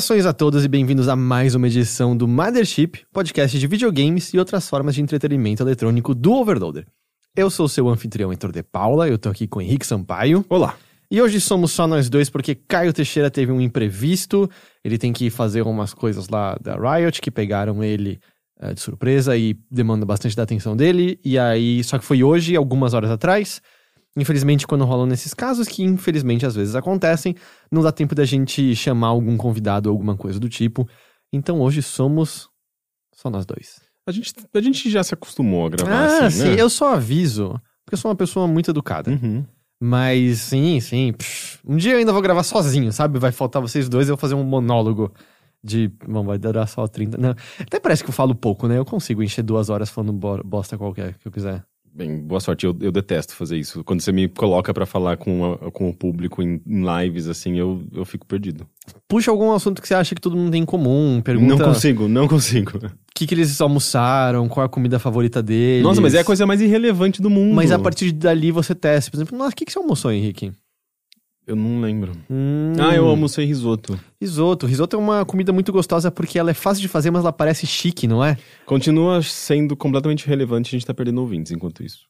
Saudações a todos e bem-vindos a mais uma edição do Mothership, podcast de videogames e outras formas de entretenimento eletrônico do Overloader. Eu sou seu anfitrião Heitor de Paula, eu tô aqui com o Henrique Sampaio. Olá. E hoje somos só nós dois porque Caio Teixeira teve um imprevisto, ele tem que fazer umas coisas lá da Riot que pegaram ele uh, de surpresa e demanda bastante da atenção dele, e aí, só que foi hoje, algumas horas atrás, Infelizmente, quando rolam nesses casos, que infelizmente às vezes acontecem, não dá tempo da gente chamar algum convidado ou alguma coisa do tipo. Então hoje somos só nós dois. A gente, a gente já se acostumou a gravar ah, assim, sim, né? eu só aviso, porque eu sou uma pessoa muito educada. Uhum. Mas sim, sim. um dia eu ainda vou gravar sozinho, sabe? Vai faltar vocês dois, eu vou fazer um monólogo de. Bom, vai durar só 30. Não, até parece que eu falo pouco, né? Eu consigo encher duas horas falando bo- bosta qualquer que eu quiser. Bem, boa sorte. Eu, eu detesto fazer isso. Quando você me coloca pra falar com, a- com o público em, em lives, assim, eu, eu fico perdido. Puxa algum assunto que você acha que todo mundo tem em comum, pergunta Não consigo, não consigo. o que, que eles almoçaram, qual a comida favorita deles. Nossa, mas é a coisa mais irrelevante do mundo. Mas a partir dali você testa. Por exemplo, nossa, o que, que você almoçou, Henrique? Eu não lembro. Hum, Ah, eu almocei risoto. Risoto. Risoto é uma comida muito gostosa porque ela é fácil de fazer, mas ela parece chique, não é? Continua sendo completamente relevante, a gente tá perdendo ouvintes enquanto isso.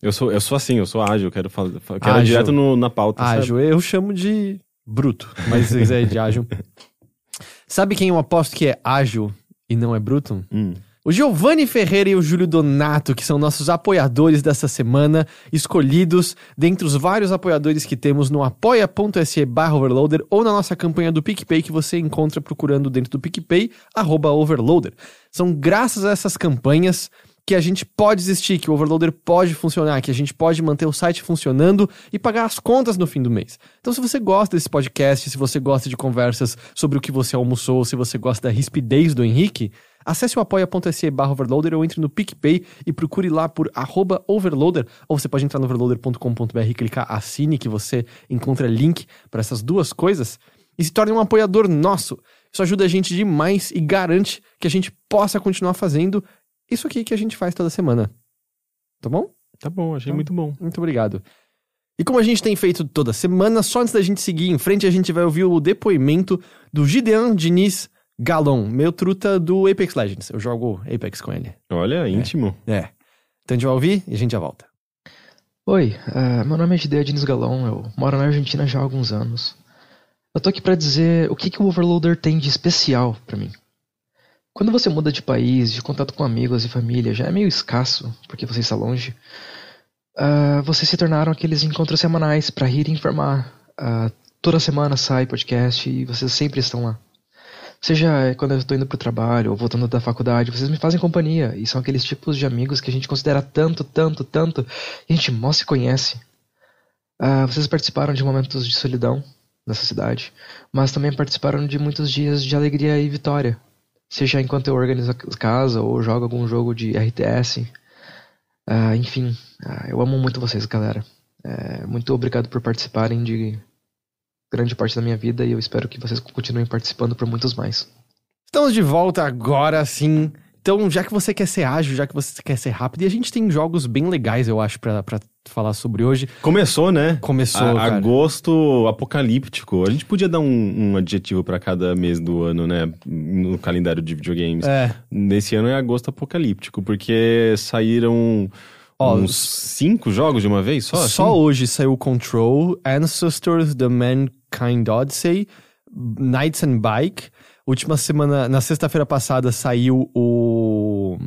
Eu sou, eu sou assim, eu sou ágil, eu quero, fa- fa- quero ir Ágil. direto no- na pauta. sabe? Ágil, eu chamo de bruto, mas se quiser de ágil. Sabe quem eu aposto que é ágil e não é bruto? Hum. O Giovanni Ferreira e o Júlio Donato, que são nossos apoiadores dessa semana, escolhidos dentre os vários apoiadores que temos no apoia.se barra overloader ou na nossa campanha do PicPay que você encontra procurando dentro do PicPay, arroba overloader. São graças a essas campanhas que a gente pode existir, que o Overloader pode funcionar, que a gente pode manter o site funcionando e pagar as contas no fim do mês. Então, se você gosta desse podcast, se você gosta de conversas sobre o que você almoçou, se você gosta da rispidez do Henrique, acesse o apoia.se barra overloader ou entre no PicPay e procure lá por arroba overloader, ou você pode entrar no overloader.com.br e clicar assine, que você encontra link para essas duas coisas, e se torne um apoiador nosso. Isso ajuda a gente demais e garante que a gente possa continuar fazendo isso aqui que a gente faz toda semana. Tá bom? Tá bom, achei Tá. muito bom. Muito obrigado. E como a gente tem feito toda semana, só antes da gente seguir em frente, a gente vai ouvir o depoimento do Gideon Diniz Galon, meu truta do Apex Legends. Eu jogo Apex com ele. Olha, íntimo. É. Então a gente vai ouvir e a gente já volta. Oi, eh, meu nome é Gideon Diniz Galão, eu moro na Argentina já há alguns anos. Eu tô aqui pra dizer o que, que o Overloader tem de especial pra mim. Quando você muda de país, de contato com amigos e família, já é meio escasso, porque você está longe. ah, vocês se tornaram aqueles encontros semanais pra rir e informar. Ah, toda semana sai podcast e vocês sempre estão lá. Seja quando eu estou indo pro trabalho ou voltando da faculdade, vocês me fazem companhia. E são aqueles tipos de amigos que a gente considera tanto, tanto, tanto, e a gente mal se conhece. Ah, vocês participaram de momentos de solidão nessa cidade, mas também participaram de muitos dias de alegria e vitória. Seja enquanto eu organizo a casa ou jogo algum jogo de RTS. Ah, enfim, ah, eu amo muito vocês, galera. É, muito obrigado por participarem de grande parte da minha vida e eu espero que vocês continuem participando por muitos mais. Estamos de volta agora sim. Então, já que você quer ser ágil, já que você quer ser rápido, e a gente tem jogos bem legais, eu acho, pra, pra falar sobre hoje. Começou, né? Começou, A- cara. agosto apocalíptico. A gente podia dar um, um adjetivo pra cada mês do ano, né? No calendário de videogames. É. Nesse ano é agosto apocalíptico, porque saíram Ó, uns cinco jogos de uma vez só? Só assim? hoje saiu Control, Ancestors, The Mankind Odyssey, Knights and Bike. Última semana, na sexta-feira passada, saiu o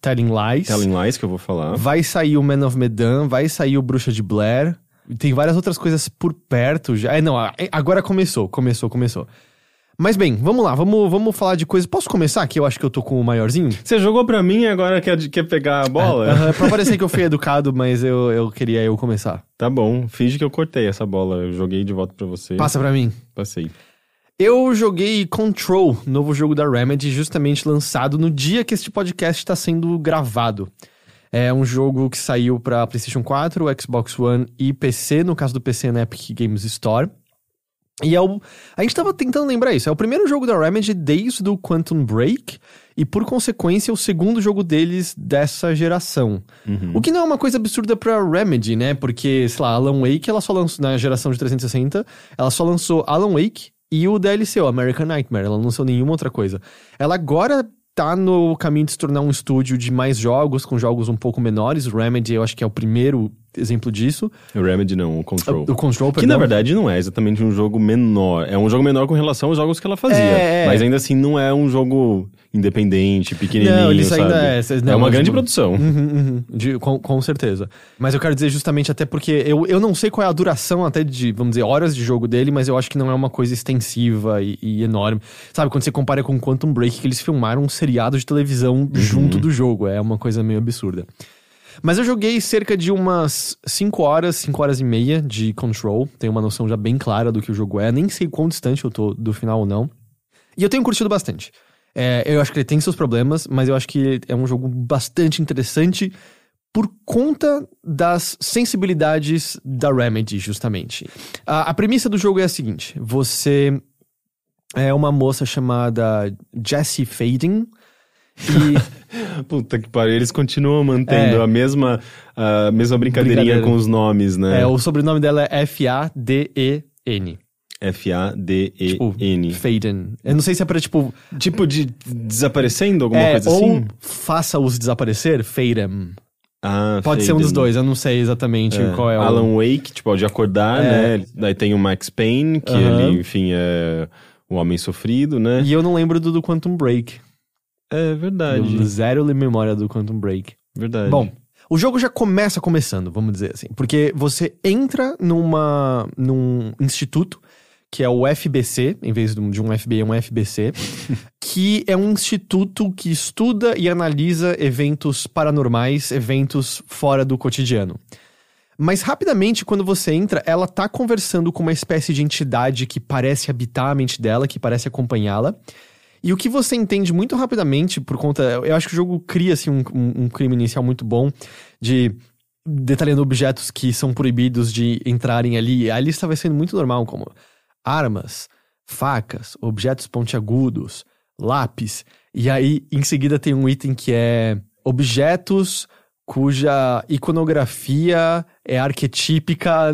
Telling Lies. Telling Lies, que eu vou falar. Vai sair o Man of Medan, vai sair o Bruxa de Blair. Tem várias outras coisas por perto já. É, não, agora começou, começou, começou. Mas bem, vamos lá, vamos, vamos falar de coisas. Posso começar? Que eu acho que eu tô com o maiorzinho. Você jogou pra mim e agora quer, quer pegar a bola? É, uh, pra parecer que eu fui educado, mas eu, eu queria eu começar. Tá bom, finge que eu cortei essa bola. Eu joguei de volta pra você. Passa pra mim. Passei. Eu joguei Control, novo jogo da Remedy, justamente lançado no dia que este podcast está sendo gravado. É um jogo que saiu para PlayStation 4, Xbox One e PC, no caso do PC na Epic Games Store. E é o. A gente tava tentando lembrar isso. É o primeiro jogo da Remedy desde o Quantum Break. E por consequência, o segundo jogo deles dessa geração. Uhum. O que não é uma coisa absurda pra Remedy, né? Porque, sei lá, Alan Wake, ela só lançou. Na geração de 360, ela só lançou Alan Wake e o DLC, o American Nightmare. Ela não lançou nenhuma outra coisa. Ela agora tá no caminho de se tornar um estúdio de mais jogos, com jogos um pouco menores. O Remedy, eu acho que é o primeiro exemplo disso. O Remedy não, o Control. O, o Control, Que na verdade não é exatamente um jogo menor. É um jogo menor com relação aos jogos que ela fazia. É, é. Mas ainda assim não é um jogo independente, pequenininho, não, sabe? ainda é, não, é uma grande tipo, produção. Uhum, uhum, de, com, com certeza. Mas eu quero dizer justamente até porque eu, eu não sei qual é a duração até de, vamos dizer, horas de jogo dele, mas eu acho que não é uma coisa extensiva e, e enorme. Sabe, quando você compara com Quantum Break, que eles filmaram um seriado de televisão junto do jogo. É uma coisa meio absurda. Mas eu joguei cerca de umas 5 horas, 5 horas e meia de Control. Tenho uma noção já bem clara do que o jogo é. Nem sei quão distante eu tô do final ou não. E eu tenho curtido bastante. É, eu acho que ele tem seus problemas, mas eu acho que é um jogo bastante interessante por conta das sensibilidades da Remedy, justamente. A, a premissa do jogo é a seguinte: você é uma moça chamada Jessie Fading. E Puta que pariu, eles continuam mantendo É. a mesma, a mesma brincadeirinha com os nomes, né? é, o sobrenome dela é F-A-D-E-N. F-A-D-E-N. Tipo, Faden. Eu não sei se é pra, tipo. Tipo de desaparecendo, alguma é, coisa ou assim? faça-os desaparecer, Fadem. Ah, Pode ser um dos Faden. dois, eu não sei exatamente É. qual é o. Alan Wake, tipo, de acordar, É. né? Daí tem o Max Payne, que ele, enfim, é o homem sofrido, né? E eu não lembro do, do Quantum Break. É verdade. Eu zero memória do Quantum Break. Verdade. Bom, o jogo já começa começando, vamos dizer assim. Porque você entra numa, num instituto, que é o FBC, em vez de um FBI, é um FBC, que é um instituto que estuda e analisa eventos paranormais, eventos fora do cotidiano. Mas rapidamente, quando você entra, ela tá conversando com uma espécie de entidade que parece habitar a mente dela, que parece acompanhá-la. E o que você entende muito rapidamente, por conta. Eu acho que o jogo cria assim, um, um, clima inicial muito bom de detalhando objetos que são proibidos de entrarem ali. A lista vai sendo muito normal, como armas, facas, objetos pontiagudos, lápis. E aí, em seguida, tem um item que é objetos cuja iconografia é arquetípica.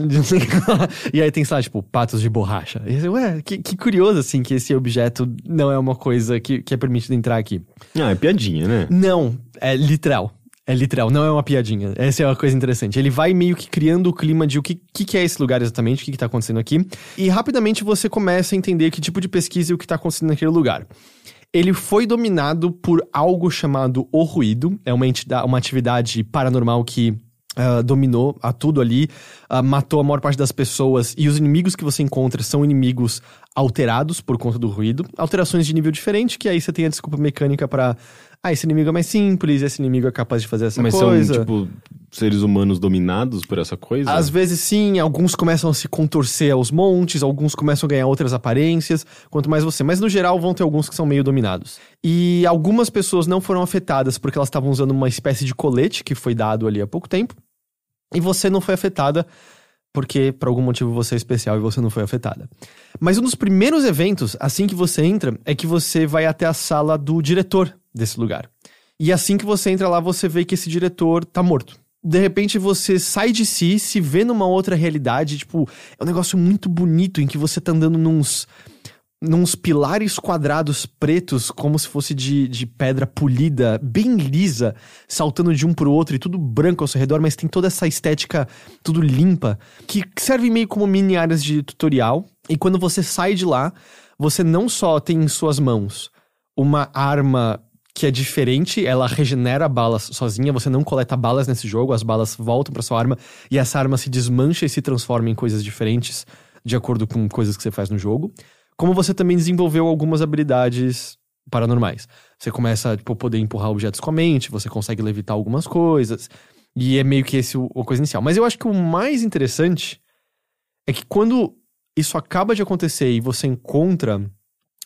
e aí tem, sei lá, tipo, patos de borracha. E você, ué, que, que curioso, assim, que esse objeto não é uma coisa que, que é permitido entrar aqui. Ah, é piadinha, né? Não, é literal. É literal, não é uma piadinha. Essa é uma coisa interessante. Ele vai meio que criando o clima de o que, que, que é esse lugar exatamente, o que, que tá acontecendo aqui. E rapidamente você começa a entender que tipo de pesquisa e o que tá acontecendo naquele lugar. Ele foi dominado por algo chamado O Ruído. É uma, entidade, uma atividade paranormal que ah, dominou a tudo ali, ah, matou a maior parte das pessoas. E os inimigos que você encontra são inimigos alterados por conta do ruído. Alterações de nível diferente, que aí você tem a desculpa mecânica pra. Ah, esse inimigo é mais simples, esse inimigo é capaz de fazer essa Mas coisa. são, tipo, seres humanos dominados por essa coisa? Às vezes sim, alguns começam a se contorcer aos montes, alguns começam a ganhar outras aparências, quanto mais você. Mas no geral vão ter alguns que são meio dominados. E algumas pessoas não foram afetadas porque elas estavam usando uma espécie de colete que foi dado ali há pouco tempo. E você não foi afetada porque por algum motivo você é especial e você não foi afetada. Mas um dos primeiros eventos, assim que você entra, é que você vai até a sala do diretor desse lugar. E assim que você entra lá, você vê que esse diretor tá morto. De repente você sai de si, se vê numa outra realidade, tipo, é um negócio muito bonito em que você tá andando nos nos pilares quadrados pretos, como se fosse de, de pedra polida, bem lisa, saltando de um pro outro e tudo branco ao seu redor, mas tem toda essa estética tudo limpa, que serve meio como mini áreas de tutorial. E quando você sai de lá, você não só tem em suas mãos uma arma que é diferente, ela regenera balas sozinha, você não coleta balas nesse jogo, as balas voltam para sua arma e essa arma se desmancha e se transforma em coisas diferentes de acordo com coisas que você faz no jogo. Como você também desenvolveu algumas habilidades paranormais. Você começa a tipo, poder empurrar objetos com a mente, você consegue levitar algumas coisas. E é meio que esse o, a coisa inicial. Mas eu acho que o mais interessante é que quando isso acaba de acontecer e você encontra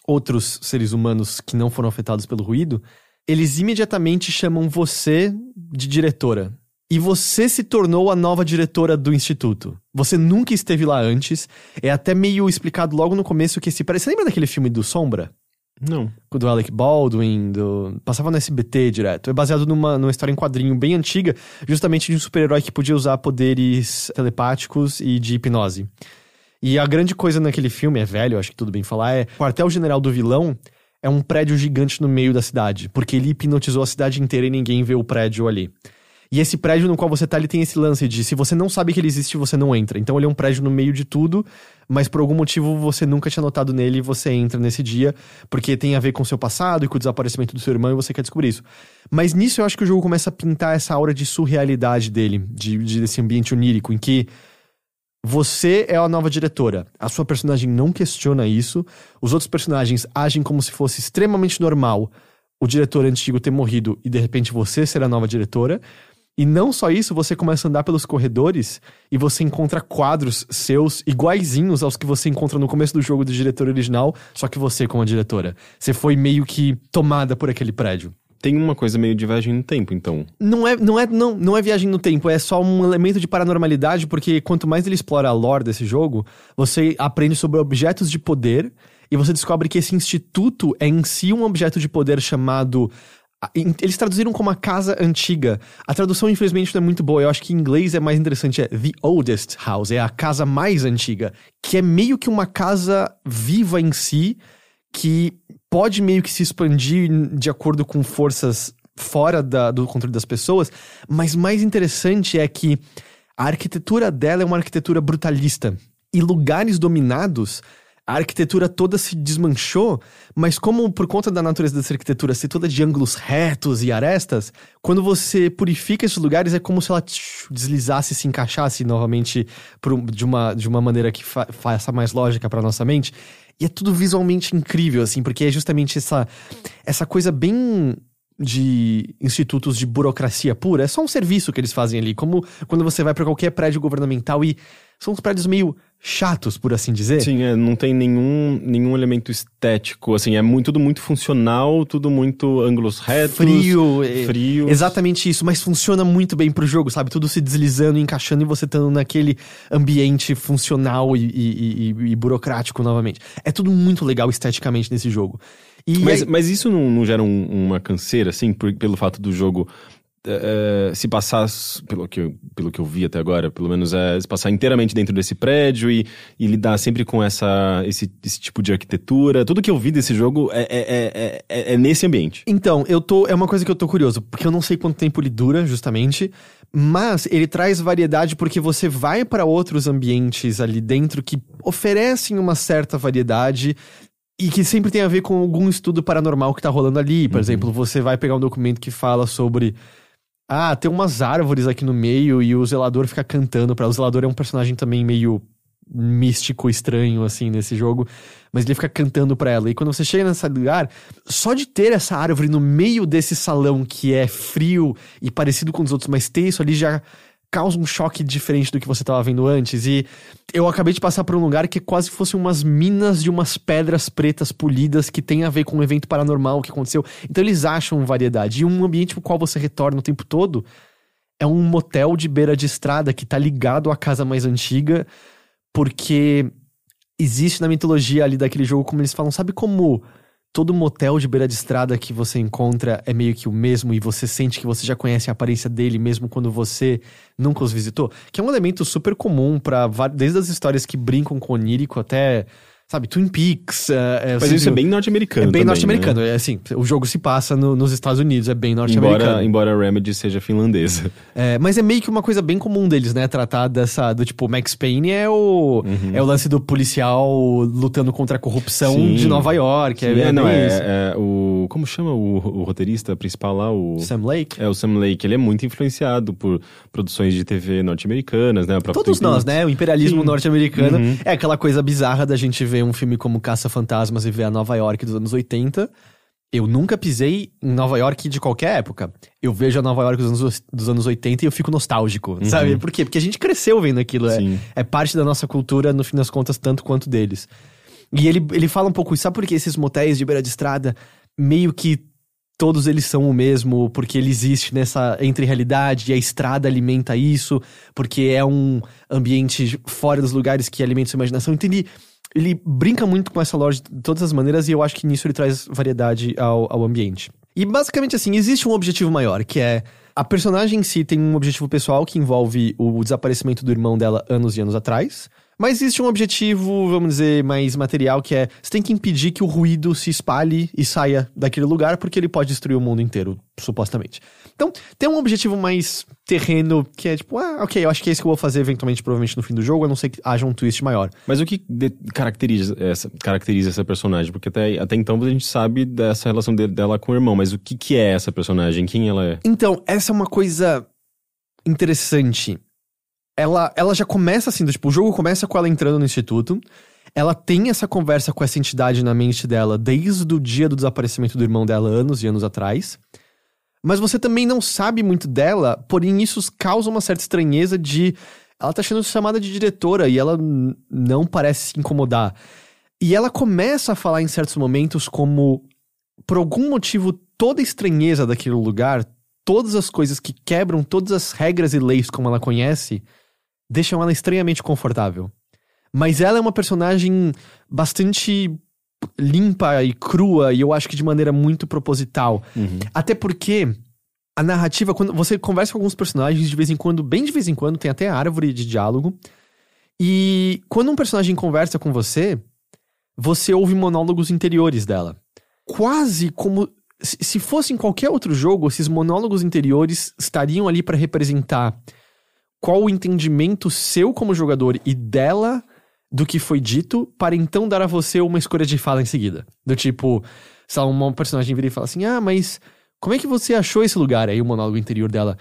outros seres humanos que não foram afetados pelo ruído, eles imediatamente chamam você de diretora. E você se tornou a nova diretora do instituto. Você nunca esteve lá antes. É até meio explicado logo no começo que esse. Você lembra daquele filme do Sombra? Não. do Alec Baldwin, do... passava no SBT direto. É baseado numa, numa história em quadrinho bem antiga, justamente de um super-herói que podia usar poderes telepáticos e de hipnose. E a grande coisa naquele filme, é velho, acho que tudo bem falar, é o quartel-general do vilão é um prédio gigante no meio da cidade, porque ele hipnotizou a cidade inteira e ninguém vê o prédio ali. E esse prédio no qual você tá, ele tem esse lance de se você não sabe que ele existe, você não entra. Então ele é um prédio no meio de tudo, mas por algum motivo você nunca tinha notado nele e você entra nesse dia, porque tem a ver com o seu passado e com o desaparecimento do seu irmão e você quer descobrir isso. Mas nisso eu acho que o jogo começa a pintar essa aura de surrealidade dele, de, de desse ambiente onírico, em que você é a nova diretora. A sua personagem não questiona isso. Os outros personagens agem como se fosse extremamente normal o diretor antigo ter morrido e de repente você ser a nova diretora. E não só isso, você começa a andar pelos corredores e você encontra quadros seus iguaizinhos aos que você encontra no começo do jogo do diretor original, só que você como a diretora. Você foi meio que tomada por aquele prédio. Tem uma coisa meio de viagem no tempo, então. Não é, não é, não, não é viagem no tempo, é só um elemento de paranormalidade, porque quanto mais ele explora a lore desse jogo, você aprende sobre objetos de poder e você descobre que esse instituto é em si um objeto de poder chamado eles traduziram como a casa antiga. A tradução, infelizmente, não é muito boa. Eu acho que em inglês é mais interessante. É The Oldest House. É a casa mais antiga. Que é meio que uma casa viva em si. Que pode meio que se expandir de acordo com forças fora da, do controle das pessoas. Mas mais interessante é que a arquitetura dela é uma arquitetura brutalista. E lugares dominados a arquitetura toda se desmanchou, mas como por conta da natureza dessa arquitetura ser toda de ângulos retos e arestas, quando você purifica esses lugares é como se ela deslizasse e se encaixasse novamente de, uma, de uma maneira que fa faça mais lógica para nossa mente. E é tudo visualmente incrível, assim, porque é justamente essa, essa coisa bem de institutos de burocracia pura. É só um serviço que eles fazem ali, como quando você vai para qualquer prédio governamental e são uns prédios meio chatos, por assim dizer. Sim, é, não tem nenhum, nenhum elemento estético, assim, é muito, tudo muito funcional, tudo muito ângulos retos. Frio. É. Exatamente isso, mas funciona muito bem pro jogo, sabe? Tudo se deslizando, encaixando e você estando naquele ambiente funcional e, e, e, e, burocrático novamente. É tudo muito legal esteticamente nesse jogo. mas, aí... mas isso não, não gera um, uma canseira, assim, por, pelo fato do jogo Uh, se passar, pelo que, eu, pelo que eu vi até agora, pelo menos é se passar inteiramente dentro desse prédio e, e lidar sempre com essa, esse, esse tipo de arquitetura. Tudo que eu vi desse jogo é, é, é, é, nesse ambiente. Então, eu tô. É uma coisa que eu tô curioso, porque eu não sei quanto tempo ele dura, justamente. Mas ele traz variedade porque você vai para outros ambientes ali dentro que oferecem uma certa variedade e que sempre tem a ver com algum estudo paranormal que tá rolando ali. Por uhum. exemplo, você vai pegar um documento que fala sobre ah, tem umas árvores aqui no meio e o zelador fica cantando para O zelador é um personagem também meio místico, estranho, assim, nesse jogo. Mas ele fica cantando pra ela. E quando você chega nesse lugar, só de ter essa árvore no meio desse salão que é frio e parecido com os outros, mas ter isso ali já causa um choque diferente do que você estava vendo antes. E eu acabei de passar por um lugar que quase fosse umas minas de umas pedras pretas polidas que tem a ver com um evento paranormal que aconteceu. Então eles acham variedade. E um ambiente pro qual você retorna o tempo todo é um motel de beira de estrada que tá ligado à casa mais antiga, porque existe na mitologia ali daquele jogo, como eles falam, sabe como todo motel de beira de estrada que você encontra é meio que o mesmo e você sente que você já conhece a aparência dele mesmo quando você nunca os visitou, que é um elemento super comum para desde as histórias que brincam com onírico até sabe, Twin Peaks. é, é, Mas isso é bem norte-americano É bem norte-americano, né? é assim, o jogo se passa no- nos Estados Unidos, é bem norte-americano. Embora, embora a Remedy seja finlandesa. É, mas é meio que uma coisa bem comum deles, né? Tratar dessa, do tipo, Max Payne é o, é o lance do policial lutando contra a corrupção Sim. de Nova York. É, Sim, é não, é, é o... Como chama o, o roteirista principal lá? O... Sam Lake. É, o Sam Lake. Ele é muito influenciado por produções de TV norte-americanas, né? Todos nós, né? O imperialismo Sim. norte-americano Uhum. é aquela coisa bizarra da gente ver um filme como Caça-Fantasmas e ver a Nova York dos anos 80. Eu nunca pisei em Nova York de qualquer época. Eu vejo a Nova York dos anos, dos anos 80 e eu fico nostálgico, sabe? Por quê? Porque a gente cresceu vendo aquilo. É, Uhum. É parte da nossa cultura, no fim das contas, tanto quanto deles. E ele, ele fala um pouco isso. Sabe por que esses motéis de beira de estrada, meio que todos eles são o mesmo, porque ele existe nessa entre realidade e a estrada alimenta isso, porque é um ambiente fora dos lugares que alimenta sua imaginação. Então ele, ele brinca muito com essa lógica de todas as maneiras e eu acho que nisso ele traz variedade ao, ao ambiente. E basicamente assim, existe um objetivo maior, que é a personagem em si tem um objetivo pessoal que envolve o desaparecimento do irmão dela anos e anos atrás. Mas existe um objetivo, vamos dizer, mais material, que é você tem que impedir que o ruído se espalhe e saia daquele lugar, porque ele pode destruir o mundo inteiro, supostamente. Então, tem um objetivo mais terreno, que é tipo, ah, ok, eu acho que é isso que eu vou fazer eventualmente, provavelmente no fim do jogo, a não ser que haja um twist maior. Mas o que caracteriza essa, caracteriza essa personagem? Porque até, até então a gente sabe dessa relação dele- dela com o irmão, mas o que, que é essa personagem? Quem ela é? Então, essa é uma coisa interessante. Ela, ela já começa assim, do tipo, o jogo começa com ela entrando no instituto. Ela tem essa conversa com essa entidade na mente dela desde o dia do desaparecimento do irmão dela, anos e anos atrás. Mas você também não sabe muito dela, porém isso causa uma certa estranheza de. Ela tá sendo chamada de diretora e ela não parece se incomodar. E ela começa a falar em certos momentos como, por algum motivo, toda a estranheza daquele lugar, todas as coisas que quebram todas as regras e leis como ela conhece, deixam ela estranhamente confortável. Mas ela é uma personagem bastante limpa e crua, e eu acho que de maneira muito proposital. Até porque a narrativa, quando você conversa com alguns personagens, de vez em quando, bem de vez em quando, tem até árvore de diálogo. E quando um personagem conversa com você, você ouve monólogos interiores dela. Quase como se se fosse em qualquer outro jogo, esses monólogos interiores estariam ali para representar qual o entendimento seu como jogador e dela do que foi dito, para então dar a você uma escolha de fala em seguida. Do tipo, se uma personagem vira e fala assim: Ah, mas como é que você achou esse lugar? Aí o monólogo interior dela: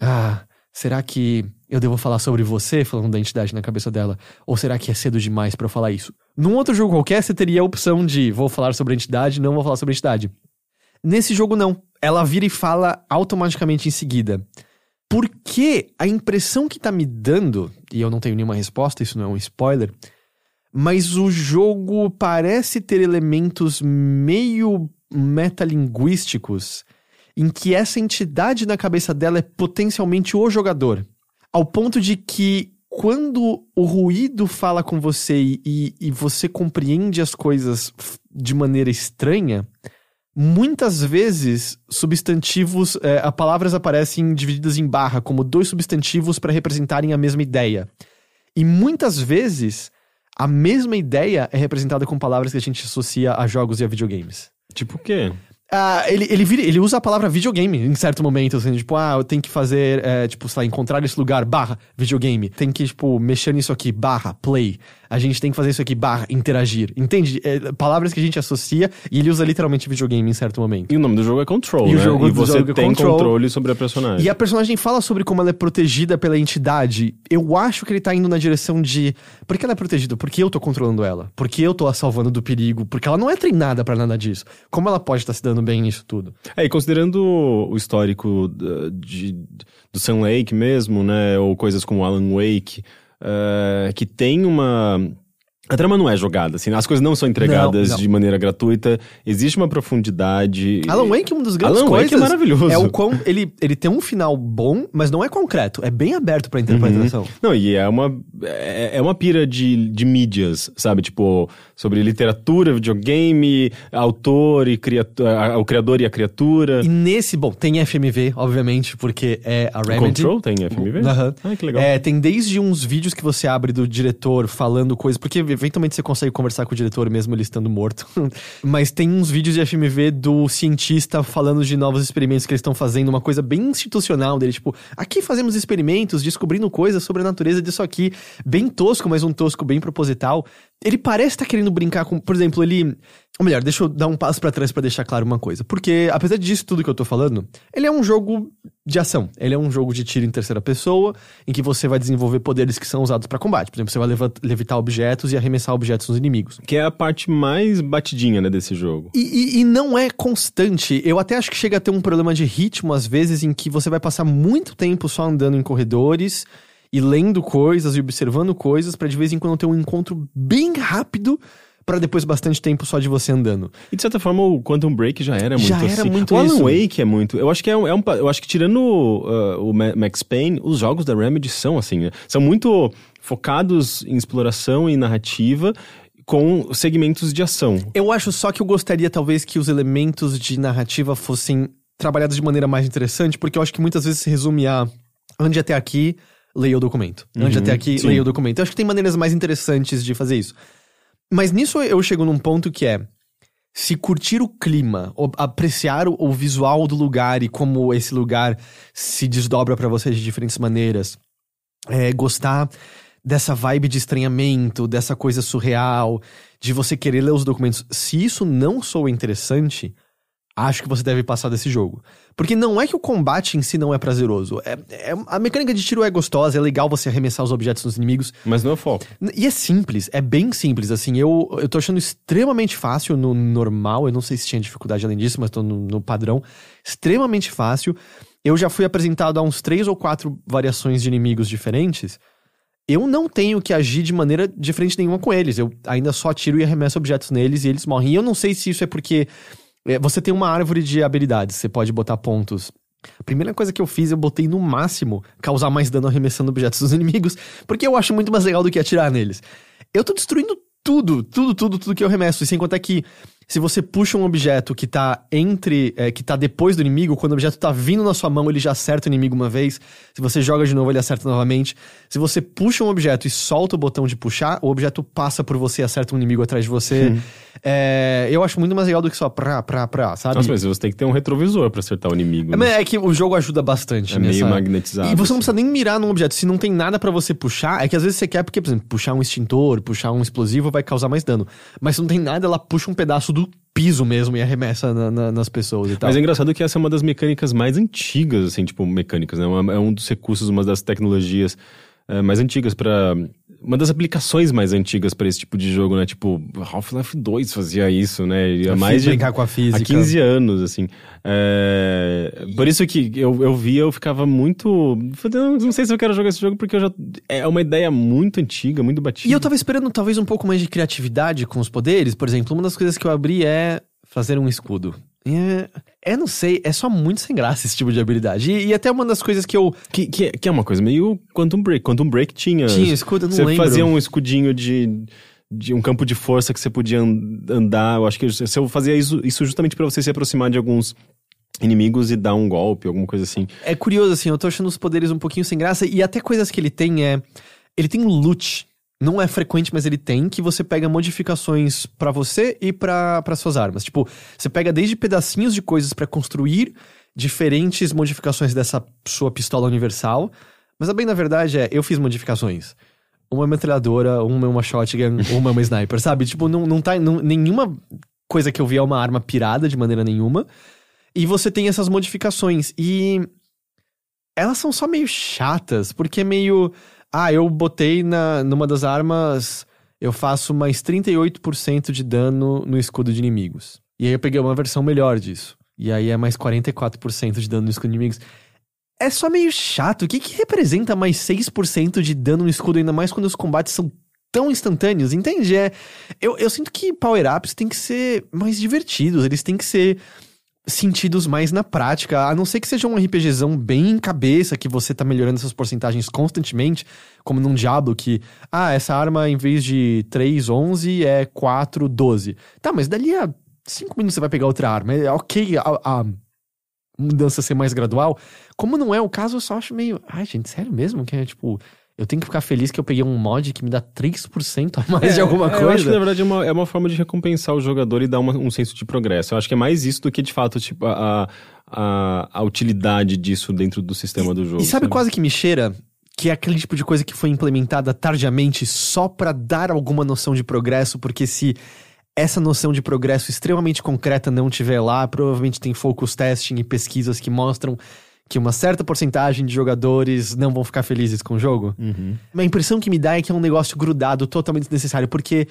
Ah, será que eu devo falar sobre você, falando da entidade na cabeça dela? Ou será que é cedo demais pra eu falar isso? Num outro jogo qualquer, você teria a opção de vou falar sobre a entidade, não vou falar sobre a entidade. Nesse jogo, não. Ela vira e fala automaticamente em seguida. Porque a impressão que tá me dando, e eu não tenho nenhuma resposta, isso não é um spoiler, mas o jogo parece ter elementos meio metalinguísticos em que essa entidade na cabeça dela é potencialmente o jogador. Ao ponto de que quando o ruído fala com você e, e você compreende as coisas de maneira estranha, muitas vezes substantivos, é, a palavras aparecem divididas em barra, como dois substantivos para representarem a mesma ideia. E muitas vezes a mesma ideia é representada com palavras que a gente associa a jogos e a videogames. Tipo o quê? Ah, ele, ele, vira- ele usa a palavra videogame em certo momento, assim, tipo, ah, eu tenho que fazer, é, tipo, sei lá, encontrar esse lugar, barra, videogame. Tem que, tipo, mexer nisso aqui, barra, play. A gente tem que fazer isso aqui, barra, interagir. Entende? É, palavras que a gente associa e ele usa literalmente videogame em certo momento. E o nome do jogo é Control, E o né? jogo e do você jogo é tem Control. controle sobre a personagem. E a personagem fala sobre como ela é protegida pela entidade. Eu acho que ele tá indo na direção de. Por que ela é protegida? Porque eu tô controlando ela. Porque eu tô a salvando do perigo. Porque ela não é treinada pra nada disso. Como ela pode estar se dando bem nisso tudo? É, e considerando o histórico da- de, do Sam Lake mesmo, né? Ou coisas como Alan Wake, eh, que tem uma. A trama não é jogada, assim, as coisas não são entregadas Não, não. de maneira gratuita, existe uma profundidade. Alan Wake, uma das grandes Alan coisas. Wake é maravilhoso. É o quão. Ele, ele tem um final bom, mas não é concreto. É bem aberto pra interpretação. Não, e é uma, é, é uma pira de, de mídias, sabe? Tipo, sobre literatura, videogame, autor e criatura, o criador e a criatura. E nesse, bom, tem FMV, obviamente, porque é a Remedy. Control tem FMV? Aham. Ah, que legal. É, tem desde uns vídeos que você abre do diretor falando coisas, porque eventualmente você consegue conversar com o diretor mesmo ele estando morto. Mas tem uns vídeos de FMV do cientista falando de novos experimentos que eles estão fazendo, uma coisa bem institucional dele, tipo, aqui fazemos experimentos descobrindo coisas sobre a natureza disso aqui, bem tosco, mas um tosco bem proposital. Ele parece estar tá querendo brincar com, por exemplo, ele ou melhor, deixa eu dar um passo para trás para deixar claro uma coisa. Porque, apesar disso tudo que eu tô falando, ele é um jogo de ação. Ele é um jogo de tiro em terceira pessoa, em que você vai desenvolver poderes que são usados para combate. Por exemplo, você vai levitar objetos e arremessar objetos nos inimigos. Que é a parte mais batidinha, né, desse jogo. E, e, e não é constante. Eu até acho que chega a ter um problema de ritmo, às vezes, em que você vai passar muito tempo só andando em corredores e lendo coisas e observando coisas, para de vez em quando ter um encontro bem rápido para depois bastante tempo só de você andando. E de certa forma o Quantum Break já era muito já era assim. muito o Alan isso. Wake é muito. Eu acho que é um, é um eu acho que tirando uh, o Max Payne, os jogos da Remedy são assim, né? São muito focados em exploração e narrativa com segmentos de ação. Eu acho só que eu gostaria talvez que os elementos de narrativa fossem trabalhados de maneira mais interessante, porque eu acho que muitas vezes se resume a ande até aqui, leia o documento. Ande Uhum, até aqui, sim. leia o documento. Eu acho que tem maneiras mais interessantes de fazer isso. Mas nisso eu chego num ponto que é se curtir o clima, apreciar o, o visual do lugar e como esse lugar se desdobra pra você de diferentes maneiras, é, gostar dessa vibe de estranhamento, dessa coisa surreal, de você querer ler os documentos, se isso não soa interessante, acho que você deve passar desse jogo. Porque não é que o combate em si não é prazeroso. É, é- a mecânica de tiro é gostosa, é legal você arremessar os objetos nos inimigos, Mas não é foco. e é simples, é bem simples, assim, eu, eu tô achando extremamente fácil no normal, eu não sei se tinha dificuldade além disso, mas tô no, no padrão, extremamente fácil. Eu já fui apresentado a uns três ou quatro variações de inimigos diferentes, eu não tenho que agir de maneira diferente nenhuma com eles, eu ainda só tiro e arremesso objetos neles e eles morrem. E eu não sei se isso é porque você tem uma árvore de habilidades, você pode botar pontos a primeira coisa que eu fiz, eu botei no máximo causar mais dano arremessando objetos dos inimigos, porque eu acho muito mais legal do que atirar neles. Eu tô destruindo tudo, tudo, tudo, tudo que eu arremesso. E sem contar que se você puxa um objeto que tá entre. é, que tá depois do inimigo, quando o objeto tá vindo na sua mão, ele já acerta o inimigo uma vez. Se você joga de novo, ele acerta novamente. Se você puxa um objeto e solta o botão de puxar, o objeto passa por você e acerta um inimigo atrás de você. É, eu acho muito mais legal do que só pra, pra, pra, sabe? Nossa, mas você tem que ter um retrovisor pra acertar o inimigo. É, né? é que o jogo ajuda bastante. É nessa- meio magnetizado, E você não assim. precisa nem mirar num objeto. Se não tem nada pra você puxar, é que às vezes você quer, porque, por exemplo, puxar um extintor, puxar um explosivo vai causar mais dano. Mas se não tem nada, ela puxa um pedaço do piso mesmo e arremessa na- na- nas pessoas e tal. Mas é engraçado que essa é uma das mecânicas mais antigas, assim, tipo, mecânicas, né? É um dos recursos, uma das tecnologias eh, mais antigas pra. Uma das aplicações mais antigas pra esse tipo de jogo, né? Tipo, Half-Life 2 fazia isso, né? E há mais de. brincar com a física. Há 15 anos, assim. É, Por isso que eu, eu via, eu ficava muito. Não sei se eu quero jogar esse jogo, porque eu já. É uma ideia muito antiga, muito batida. E eu tava esperando talvez um pouco mais de criatividade com os poderes. Por exemplo, uma das coisas que eu abri é fazer um escudo. É, é, não sei, é só muito sem graça esse tipo de habilidade. E, e até uma das coisas que eu. Que, que, que é uma coisa meio Quantum Break. Quantum Break tinha. Tinha escudo, eu não Você lembro. fazia um escudinho de, de um campo de força que você podia an- andar. Eu acho que se eu fazia isso, isso justamente pra você se aproximar de alguns inimigos e dar um golpe, alguma coisa assim. É curioso, assim, eu tô achando os poderes um pouquinho sem graça. E até coisas que ele tem é. Ele tem loot. Não é frequente, mas ele tem, que você pega modificações pra você e pra para suas armas. Tipo, você pega desde pedacinhos de coisas pra construir diferentes modificações dessa sua pistola universal. Mas a bem na verdade é, eu fiz modificações. Uma é metralhadora, uma é uma shotgun, uma é uma sniper, sabe? Tipo, não, não tá. não- nenhuma coisa que eu vi é uma arma pirada de maneira nenhuma. E você tem essas modificações. E elas são só meio chatas, porque é meio. Ah, eu botei na, numa das armas, eu faço mais 38% de dano no escudo de inimigos. E aí eu peguei uma versão melhor disso. E aí é mais 44% de dano no escudo de inimigos. É só meio chato. O que, que representa mais 6% de dano no escudo, ainda mais quando os combates são tão instantâneos? Entende? É, eu, eu sinto que power-ups têm que ser mais divertidos, eles têm que ser sentidos mais na prática, a não ser que seja um RPGzão bem cabeça, que você tá melhorando essas porcentagens constantemente, como num Diablo que, ah, essa arma em vez de 3, 11 é 4, 12. Tá, mas dali a 5 minutos você vai pegar outra arma. É ok a, a mudança ser mais gradual. Como não é o caso, eu só acho meio, ai gente, sério mesmo? Que é tipo, eu tenho que ficar feliz que eu peguei um mod que me dá 3% a mais de alguma É, coisa. Eu acho que, na verdade, é uma, é uma forma de recompensar o jogador e dar uma- um senso de progresso. Eu acho que é mais isso do que, de fato, tipo, a, a, a utilidade disso dentro do sistema do jogo. E sabe quase que me cheira? Que é aquele tipo de coisa que foi implementada tardiamente só pra dar alguma noção de progresso, porque se essa noção de progresso extremamente concreta não tiver lá, provavelmente tem focus testing e pesquisas que mostram que uma certa porcentagem de jogadores não vão ficar felizes com o jogo. A impressão que me dá é que é um negócio grudado, totalmente desnecessário, porque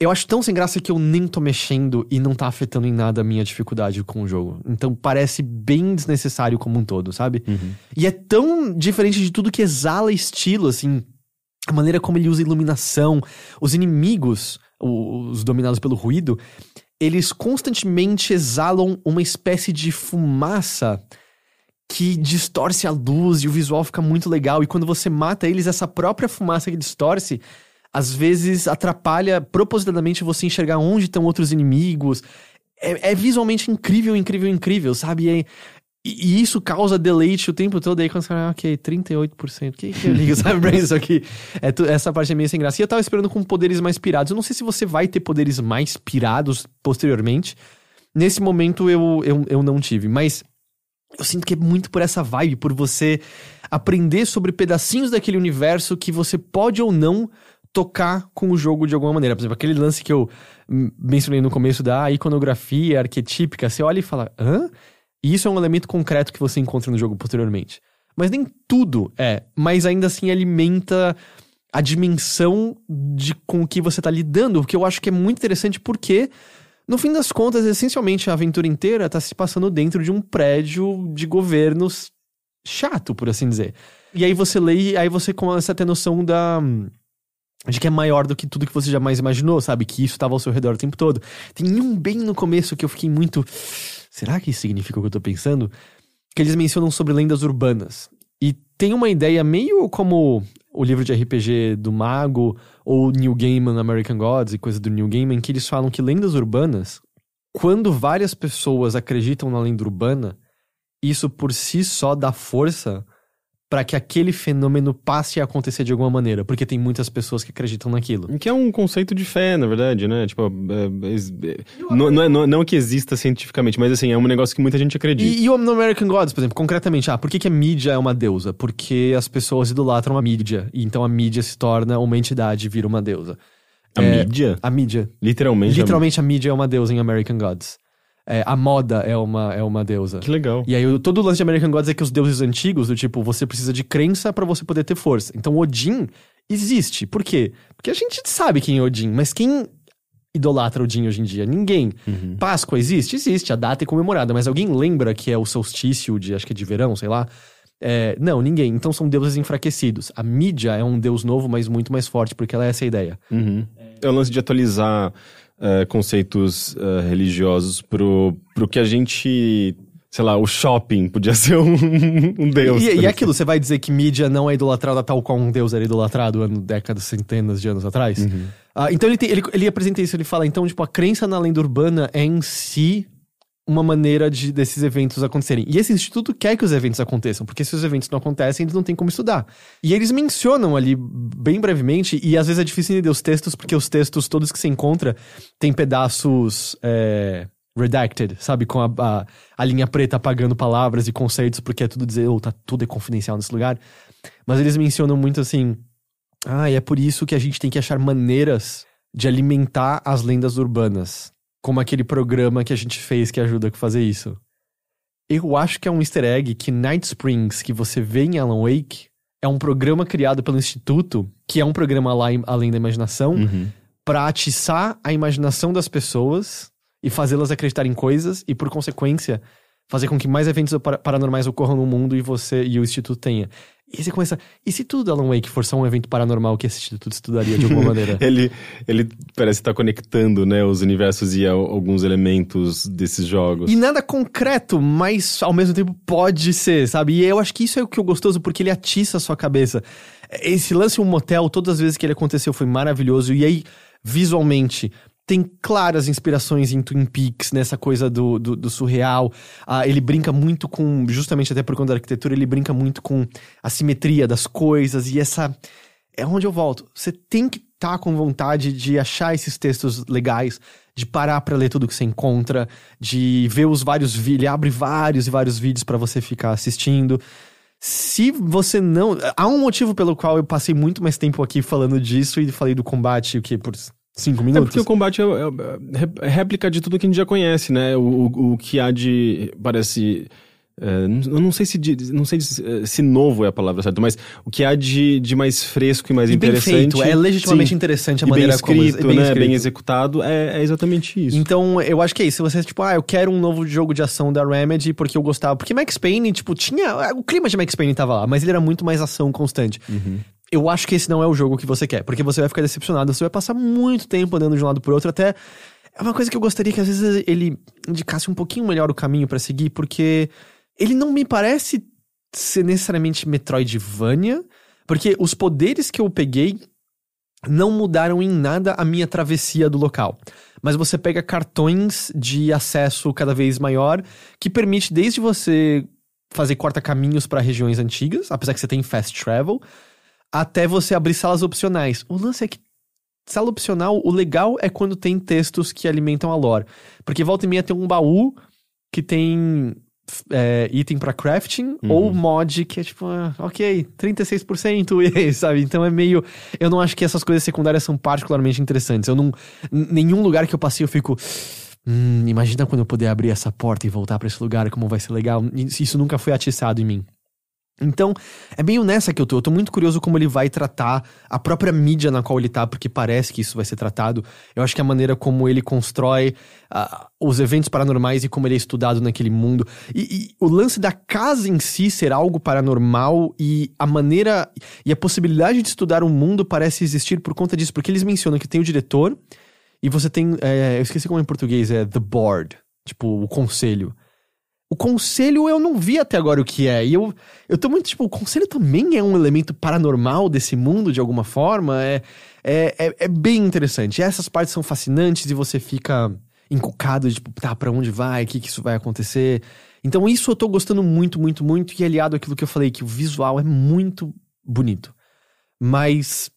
eu acho tão sem graça que eu nem tô mexendo e não tá afetando em nada a minha dificuldade com o jogo. Então parece bem desnecessário como um todo, sabe? E é tão diferente de tudo que exala estilo, assim. A maneira como ele usa iluminação, os inimigos, os dominados pelo ruído, eles constantemente exalam uma espécie de fumaça que distorce a luz e o visual fica muito legal. E quando você mata eles, essa própria fumaça que distorce, às vezes atrapalha propositadamente você enxergar onde estão outros inimigos. É, é visualmente incrível, incrível, incrível, sabe? E, é- e- isso causa deleite o tempo todo. Aí quando você fala, ah, ok, 38%. O que, que eu ligo, sabe, pra isso aqui? É essa parte é meio sem graça. E eu tava esperando com poderes mais pirados. Eu não sei se você vai ter poderes mais pirados posteriormente. Nesse momento eu, eu, eu não tive, mas eu sinto que é muito por essa vibe, por você aprender sobre pedacinhos daquele universo que você pode ou não tocar com o jogo de alguma maneira. Por exemplo, aquele lance que eu mencionei no começo da iconografia arquetípica, você olha e fala, hã? E isso é um elemento concreto que você encontra no jogo posteriormente. Mas nem tudo é, mas ainda assim alimenta a dimensão de com que você tá lidando, o que eu acho que é muito interessante porque no fim das contas, essencialmente a aventura inteira tá se passando dentro de um prédio de governos chato, por assim dizer. E aí você lê e aí você começa a ter noção da de que é maior do que tudo que você jamais imaginou, sabe? Que isso estava ao seu redor o tempo todo. Tem um bem no começo que eu fiquei muito. Será que isso significa o que eu tô pensando? Que eles mencionam sobre lendas urbanas. E tem uma ideia meio como o livro de RPG do Mago, ou New Gaiman American Gods e coisa do New Gaiman, que eles falam que lendas urbanas, quando várias pessoas acreditam na lenda urbana, isso por si só dá força para que aquele fenômeno passe a acontecer de alguma maneira, porque tem muitas pessoas que acreditam naquilo. Que é um conceito de fé, na verdade, né? Tipo, é, é, é, não, não, é- não, não que exista cientificamente, mas assim, é um negócio que muita gente acredita. E, e o no American Gods, por exemplo, concretamente, ah, por que, que a mídia é uma deusa? Porque as pessoas idolatram a mídia, e então a mídia se torna uma entidade e vira uma deusa. A é, mídia? A mídia. Literalmente. Literalmente a mídia é uma deusa em American Gods. É, a moda é uma, é uma deusa. Que legal. E aí, todo o lance de American Gods é que os deuses antigos, do tipo, você precisa de crença pra você poder ter força. Então, Odin existe. Por quê? Porque a gente sabe quem é Odin, mas quem idolatra Odin hoje em dia? Ninguém. Páscoa existe? Existe. A data é comemorada, mas alguém lembra que é o solstício de, acho que é de verão, sei lá? É, não, ninguém. Então são deuses enfraquecidos. A mídia é um deus novo, mas muito mais forte, porque ela é essa a ideia. Uhum. É o lance de atualizar eh, conceitos eh, religiosos pro, pro que a gente. Sei lá, o shopping podia ser um, um deus. E, e aquilo, você vai dizer que mídia não é idolatrada tal qual um deus era idolatrado ano, décadas, centenas de anos atrás? Ah, então ele, tem- ele, ele apresenta isso, ele fala, então, tipo, a crença na lenda urbana é em si uma maneira de desses eventos acontecerem. E esse instituto quer que os eventos aconteçam, porque se os eventos não acontecem, eles não têm como estudar. E eles mencionam ali bem brevemente, e às vezes é difícil entender os textos, porque os textos todos que você encontra têm pedaços é, redacted, sabe? Com a, a, a linha preta apagando palavras e conceitos, porque é tudo dizer, oh, tá tudo é confidencial nesse lugar. Mas eles mencionam muito assim, ah, e é por isso que a gente tem que achar maneiras de alimentar as lendas urbanas. Como aquele programa que a gente fez que ajuda a fazer isso. Eu acho que é um easter egg que Night Springs, que você vê em Alan Wake, é um programa criado pelo Instituto, que é um programa lá em- além da imaginação, Uhum. pra atiçar a imaginação das pessoas e fazê-las acreditar em coisas e, por consequência, fazer com que mais eventos para- paranormais ocorram no mundo e você e o Instituto tenha. E você começa. E se tudo Alan Wake for só um evento paranormal que esse Instituto estudaria de alguma maneira? Ele, ele parece estar conectando, né, os universos e al- alguns elementos desses jogos. E nada concreto, mas ao mesmo tempo pode ser, sabe? E eu acho que isso é o que é gostoso, porque ele atiça a sua cabeça. Esse lance um motel, todas as vezes que ele aconteceu foi maravilhoso. E aí, visualmente, tem claras inspirações em Twin Peaks, nessa coisa do, do, do surreal. Ah, ele brinca muito com, justamente até por conta da arquitetura, ele brinca muito com a simetria das coisas e essa. É onde eu volto. Você tem que estar tá com vontade de achar esses textos legais, de parar para ler tudo que você encontra, de ver os vários vídeos. Ele abre vários e vários vídeos para você ficar assistindo. Se você não. Há um motivo pelo qual eu passei muito mais tempo aqui falando disso e falei do combate, o que? Por cinco minutos? É porque o combate é, é, é réplica de tudo que a gente já conhece, né? O, o, o que há de. Parece é, eu não sei se não sei se novo é a palavra certa, mas o que há de, de mais fresco e mais e interessante. Bem feito, é legitimamente sim, interessante a maneira bem escrito, como é bem, né, escrito. bem executado, é, é, exatamente isso. Então, eu acho que é isso. Se você tipo, ah, eu quero um novo jogo de ação da Remedy porque eu gostava, porque Max Payne, tipo, tinha o clima de Max Payne tava lá, mas ele era muito mais ação constante. Uhum. Eu acho que esse não é o jogo que você quer, porque você vai ficar decepcionado, você vai passar muito tempo andando de um lado pro outro até é uma coisa que eu gostaria que às vezes ele indicasse um pouquinho melhor o caminho para seguir, porque ele não me parece ser necessariamente Metroidvania, porque os poderes que eu peguei não mudaram em nada a minha travessia do local. Mas você pega cartões de acesso cada vez maior que permite desde você fazer corta-caminhos para regiões antigas, apesar que você tem fast travel, até você abrir salas opcionais. O lance é que sala opcional, o legal é quando tem textos que alimentam a lore. Porque volta e meia tem um baú que tem é, item para crafting uhum. ou mod que é tipo, ah, ok, 36% e sabe? Então é meio. Eu não acho que essas coisas secundárias são particularmente interessantes. Eu não. Nenhum lugar que eu passei eu fico. Hum, imagina quando eu puder abrir essa porta e voltar para esse lugar, como vai ser legal. Isso nunca foi atiçado em mim. Então, é meio nessa que eu tô. Eu tô muito curioso como ele vai tratar a própria mídia na qual ele tá, porque parece que isso vai ser tratado. Eu acho que a maneira como ele constrói uh, os eventos paranormais e como ele é estudado naquele mundo. E, e, o lance da casa em si ser algo paranormal e a maneira e a possibilidade de estudar o mundo parece existir por conta disso, porque eles mencionam que tem o diretor e você tem. É, eu esqueci como é em português, é The Board tipo, o conselho. O conselho eu não vi até agora o que é. E eu, eu tô muito tipo, o conselho também é um elemento paranormal desse mundo de alguma forma. É, é, é, é bem interessante. E essas partes são fascinantes e você fica encucado, tipo, tá, pra onde vai? O que, que isso vai acontecer? Então, isso eu tô gostando muito, muito, muito. E aliado àquilo que eu falei, que o visual é muito bonito. Mas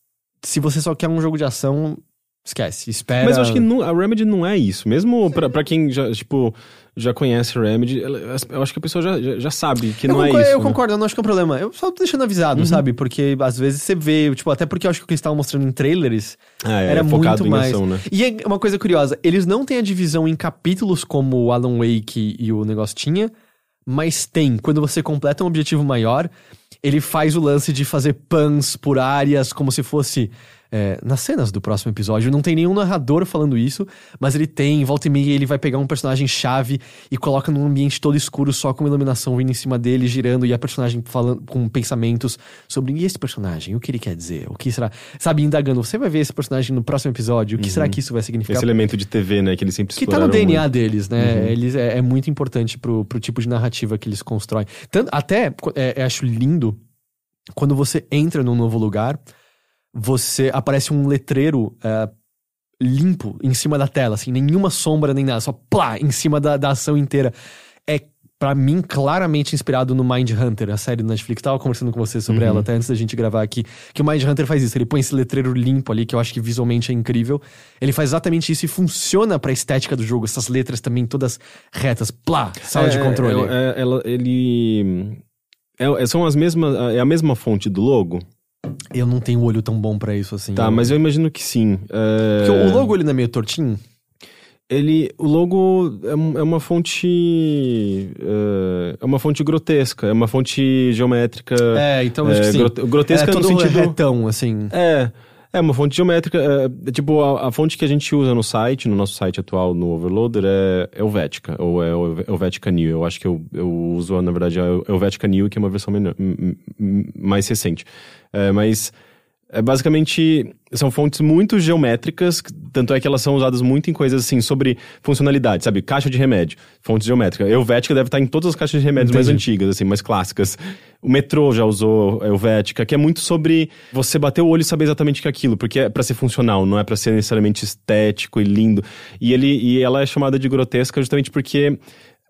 se você só quer um jogo de ação, esquece, espera. Mas eu acho que não, a Remedy não é isso. Mesmo pra, pra quem já, tipo, já conhece Remedy, eu acho que a pessoa já, já, já sabe que eu não é isso. Eu né? concordo, eu não acho que é um problema. Eu só tô deixando avisado, uhum. sabe? Porque às vezes você vê, tipo, até porque eu acho que o que eles estavam mostrando em trailers ah, é, era é focado muito em mais. ação, né? E é uma coisa curiosa, eles não têm a divisão em capítulos como o Alan Wake e o negócio tinha, mas tem. Quando você completa um objetivo maior, ele faz o lance de fazer pans por áreas, como se fosse é, nas cenas do próximo episódio. Não tem nenhum narrador falando isso, mas ele tem, volta e meia, ele vai pegar um personagem chave e coloca num ambiente todo escuro, só com iluminação vindo em cima dele, girando, e a personagem falando com pensamentos sobre e esse personagem, o que ele quer dizer, o que será. Sabe, indagando, você vai ver esse personagem no próximo episódio, o que uhum. será que isso vai significar? Esse elemento de TV, né, que eles sempre Que tá no DNA muito. deles, né? Uhum. Eles, é, é, muito importante pro, pro tipo de narrativa que eles constroem. Tanto, até, é, acho lindo quando você entra num novo lugar você aparece um letreiro é, limpo em cima da tela, assim, nenhuma sombra nem nada, só plá, em cima da, da ação inteira. É, para mim, claramente inspirado no Mind Hunter, a série do Netflix. Tava conversando com você sobre uhum. ela até antes da gente gravar aqui. Que o Mind Hunter faz isso, ele põe esse letreiro limpo ali, que eu acho que visualmente é incrível. Ele faz exatamente isso e funciona pra estética do jogo, essas letras também todas retas, plá, sala é, de controle. É, é, ela, ele. É, são as mesmas. É a mesma fonte do logo? Eu não tenho olho tão bom para isso assim. Tá, eu... mas eu imagino que sim. É... Porque o logo ele não é meio tortinho? Ele, o logo é, é uma fonte é, é, uma fonte grotesca, é uma fonte geométrica. É, então acho é, que sim. Grote, grotesca é todo no sentido retão, assim. É, é uma fonte geométrica. É, tipo a, a, fonte que a gente usa no site, no nosso site atual no Overloader é Helvética ou é Helvetica New. Eu acho que eu, eu uso na verdade a Helvetica New, que é uma versão menor, mais recente. É, mas É basicamente são fontes muito geométricas, tanto é que elas são usadas muito em coisas assim sobre funcionalidade, sabe? Caixa de remédio, fonte geométrica. Helvética deve estar em todas as caixas de remédios mais antigas, assim, mais clássicas. O metrô já usou Helvética, que é muito sobre você bater o olho e saber exatamente o que é aquilo, porque é para ser funcional, não é para ser necessariamente estético e lindo. E ele e ela é chamada de grotesca justamente porque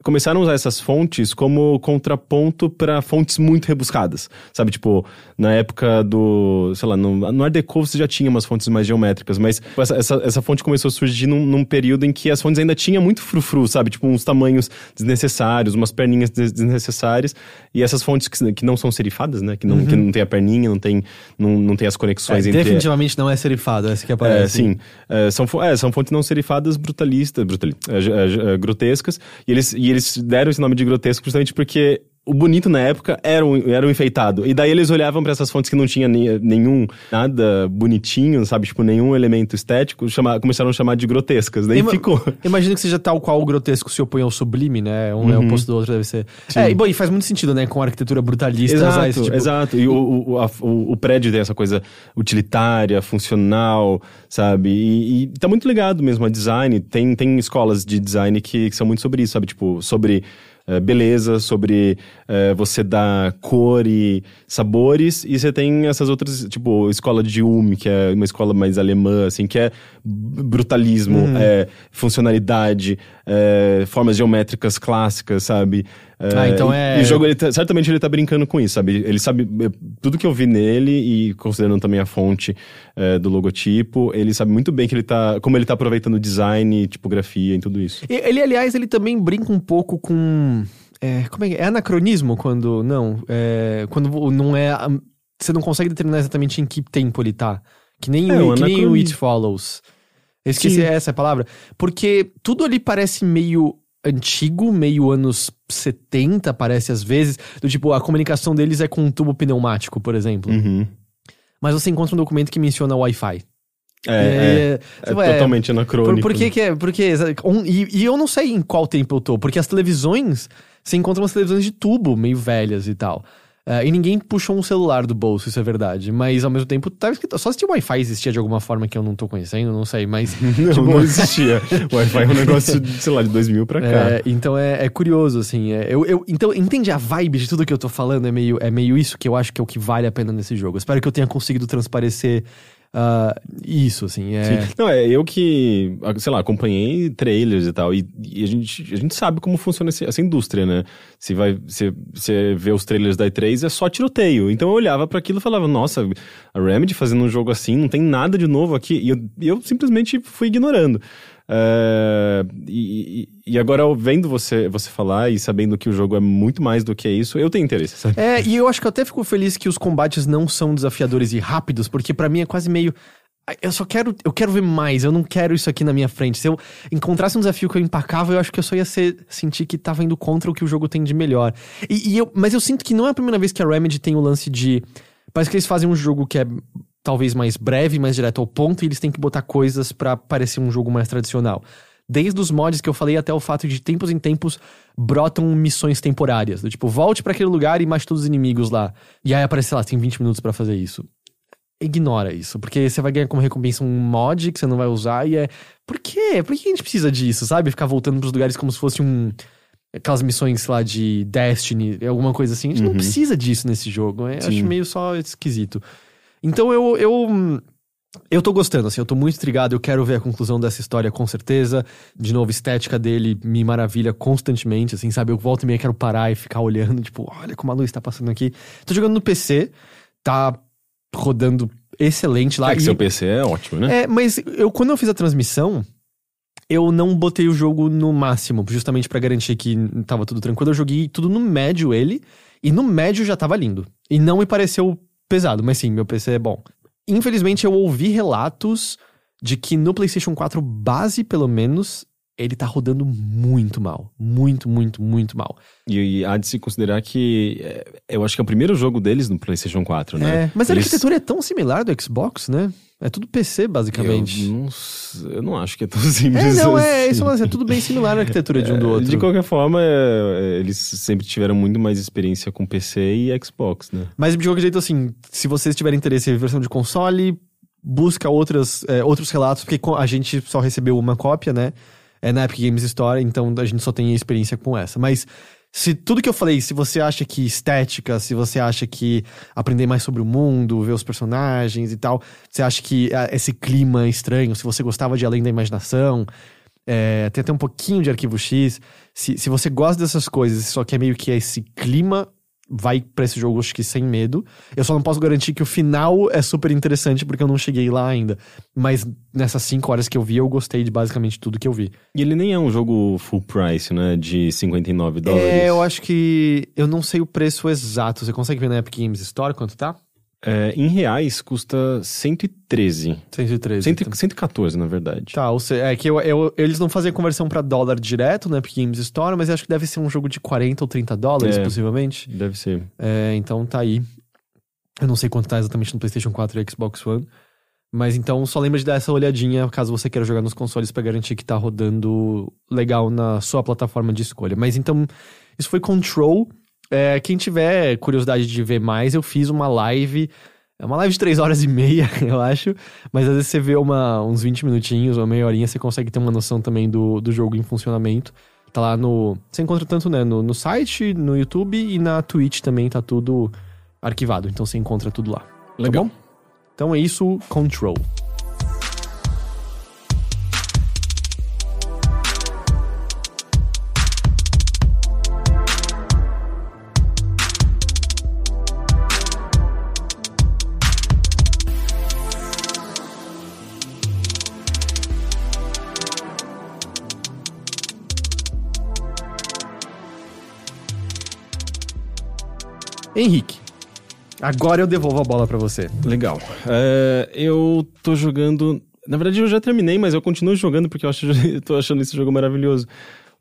começaram a usar essas fontes como contraponto para fontes muito rebuscadas. Sabe, tipo, na época do, sei lá, no, no Art Deco você já tinha umas fontes mais geométricas, mas essa, essa, essa fonte começou a surgir num, num, período em que as fontes ainda tinham muito frufru, sabe? Tipo, uns tamanhos desnecessários, umas perninhas desnecessárias, e essas fontes que, que não são serifadas, né? Que não, uhum. que não tem a perninha, não tem, não, não tem as conexões é, entre... Definitivamente não é serifado, essa que aparece. É, sim. É, são, é, são fontes não serifadas brutalistas, é, é, grotescas, e eles... E eles deram esse nome de grotesco justamente porque o bonito na época era um, era enfeitado. E daí eles olhavam para essas fontes que não tinha nenhum, nada bonitinho, sabe? Tipo, nenhum elemento estético, chama, começaram a chamar de grotescas. Daí Ima, ficou. Imagino que seja tal qual o grotesco se opõe ao sublime, né? Um uhum. é o oposto do outro, deve ser. Sim. É, e bom, e faz muito sentido, né? Com a arquitetura brutalista. Exato, esse, tipo... exato. E o, o, a, o, o, prédio tem essa coisa utilitária, funcional, sabe? E, e tá muito ligado mesmo a design. Tem, tem escolas de design que, que são muito sobre isso, sabe? Tipo, sobre é, beleza, sobre é, você dar cor e sabores, e você tem essas outras, tipo, escola de Ulm, que é uma escola mais alemã, assim, que é brutalismo, uhum. é, funcionalidade, é, formas geométricas clássicas, sabe? É, ah, então é. E, o jogo, ele tá, certamente ele tá brincando com isso, sabe? Ele sabe. Tudo que eu vi nele, e considerando também a fonte é, do logotipo, ele sabe muito bem que ele tá. Como ele tá aproveitando design, tipografia e tudo isso. Ele, aliás, ele também brinca um pouco com. É, como é que é? É anacronismo quando. Não. É, quando não é. Você não consegue determinar exatamente em que tempo ele tá. Que nem, é, o, que nem o It Follows. Eu esqueci Sim. essa palavra. Porque tudo ali parece meio antigo, meio anos 70, parece às vezes. Do tipo, a comunicação deles é com um tubo pneumático, por exemplo. Uhum. Mas você encontra um documento que menciona Wi-Fi. É, é, é, é totalmente anacrônico. Por, por que que é? Porque, um, e, e, eu não sei em qual tempo eu tô, porque as televisões, você encontra umas televisões de tubo, meio velhas e tal. Uh, e ninguém puxou um celular do bolso, isso é verdade. Mas ao mesmo tempo, tava escrito. Só se o Wi-Fi existia de alguma forma que eu não tô conhecendo, não sei, mas. não, tipo... não existia. O Wi-Fi é um negócio, de, sei lá, de 2000 pra cá. É, então é, é, curioso, assim. É, eu, eu, então, entende a vibe de tudo que eu tô falando? É meio, é meio isso que eu acho que é o que vale a pena nesse jogo. espero que eu tenha conseguido transparecer Uh, isso, assim, é... Sim. Não, é eu que, sei lá, acompanhei trailers e tal, e, e a, gente, a gente sabe como funciona essa indústria, né? Se vai, você vê os trailers da E3, é só tiroteio. Então eu olhava para aquilo e falava, nossa, a Remedy fazendo um jogo assim, não tem nada de novo aqui. E eu, eu simplesmente fui ignorando. Uh, e, e, agora, vendo você, você falar e sabendo que o jogo é muito mais do que isso, eu tenho interesse, sabe? É, e eu acho que eu até fico feliz que os combates não são desafiadores e rápidos, porque para mim é quase meio. Eu só quero. Eu quero ver mais, eu não quero isso aqui na minha frente. Se eu encontrasse um desafio que eu empacava, eu acho que eu só ia ser, sentir que tava indo contra o que o jogo tem de melhor. E, e eu, mas eu sinto que não é a primeira vez que a Remedy tem o lance de. Parece que eles fazem um jogo que é talvez mais breve, mais direto ao ponto, e eles têm que botar coisas para parecer um jogo mais tradicional. Desde os mods que eu falei até o fato de tempos em tempos brotam missões temporárias. Do tipo, volte para aquele lugar e mate todos os inimigos lá. E aí aparece, sei lá, tem 20 minutos para fazer isso. Ignora isso, porque você vai ganhar como recompensa um mod que você não vai usar e é. Por quê? Por que a gente precisa disso, sabe? Ficar voltando pros lugares como se fosse um. Aquelas missões, sei lá, de Destiny, alguma coisa assim. A gente uhum. não precisa disso nesse jogo. Eu acho meio só esquisito. Então eu, eu, eu tô gostando, assim, eu tô muito intrigado, eu quero ver a conclusão dessa história com certeza. De novo, a estética dele me maravilha constantemente, assim, sabe? Eu volto e meio quero parar e ficar olhando, tipo, olha como a luz tá passando aqui. Tô jogando no PC, tá rodando excelente lá. É que e... seu PC é ótimo, né? É, mas eu, quando eu fiz a transmissão, eu não botei o jogo no máximo, justamente para garantir que tava tudo tranquilo. Eu joguei tudo no médio ele, e no médio já tava lindo. E não me pareceu pesado, mas sim, meu PC é bom. Infelizmente, eu ouvi relatos de que no PlayStation 4 base, pelo menos, ele tá rodando muito mal. Muito, muito, muito mal. E, e há de se considerar que é, eu acho que é o primeiro jogo deles no PlayStation 4, né? É, mas a Eles- arquitetura é tão similar do Xbox, né? É tudo PC, basicamente. Eu não, eu não acho que é tão simples É, não, é, assim. isso mas é tudo bem similar a arquitetura de um do É, outro. De qualquer forma, é, é, eles sempre tiveram muito mais experiência com PC e Xbox, né? Mas de qualquer jeito, assim, se vocês tiverem interesse em versão de console, busca outras, é, outros relatos, porque a gente só recebeu uma cópia, né? É na Epic Games Store, então a gente só tem experiência com essa. Mas se tudo que eu falei, se você acha que estética, se você acha que aprender mais sobre o mundo, ver os personagens e tal, você acha que ah, esse clima estranho, se você gostava de Além da Imaginação, é, tem até um pouquinho de Arquivo X, se, se você gosta dessas coisas, só quer meio que esse clima vai pra esse jogo, acho que sem medo. Eu só não posso garantir que o final é super interessante, porque eu não cheguei lá ainda. Mas nessas cinco horas que eu vi, eu gostei de basicamente tudo que eu vi. E ele nem é um jogo full price, né? De 59 dólares. É, eu acho que. Eu não sei o preço exato. Você consegue ver na Epic Games Store quanto tá? É, em reais, custa 113. 113. Cento, Então. 114, na verdade. Tá, ou seja, é que eu, eu- eles não fazem conversão pra dólar direto na Epic Games Store, mas eu acho que deve ser um jogo de 40 ou 30 dólares, É. possivelmente. Deve ser. É, então tá aí. Eu não sei quanto tá exatamente no PlayStation 4 e Xbox One. Mas então só lembra de dar essa olhadinha caso você queira jogar nos consoles pra garantir que tá rodando legal na sua plataforma de escolha. Mas então, isso foi Control. É, quem tiver curiosidade de ver mais, eu fiz uma live. É uma live de 3 horas e meia, eu acho. Mas às vezes você vê uma, uns 20 minutinhos, uma meia horinha, você consegue ter uma noção também do, do jogo em funcionamento. Tá lá no. Você encontra tanto né, no, no site, no YouTube e na Twitch também tá tudo arquivado. Então você encontra tudo lá. Legal. Tá? Então é isso, Control. Henrique, agora eu devolvo a bola pra você. Legal. É, eu tô jogando. Na verdade, eu já terminei, mas eu continuo jogando porque eu, acho, eu tô achando esse jogo maravilhoso.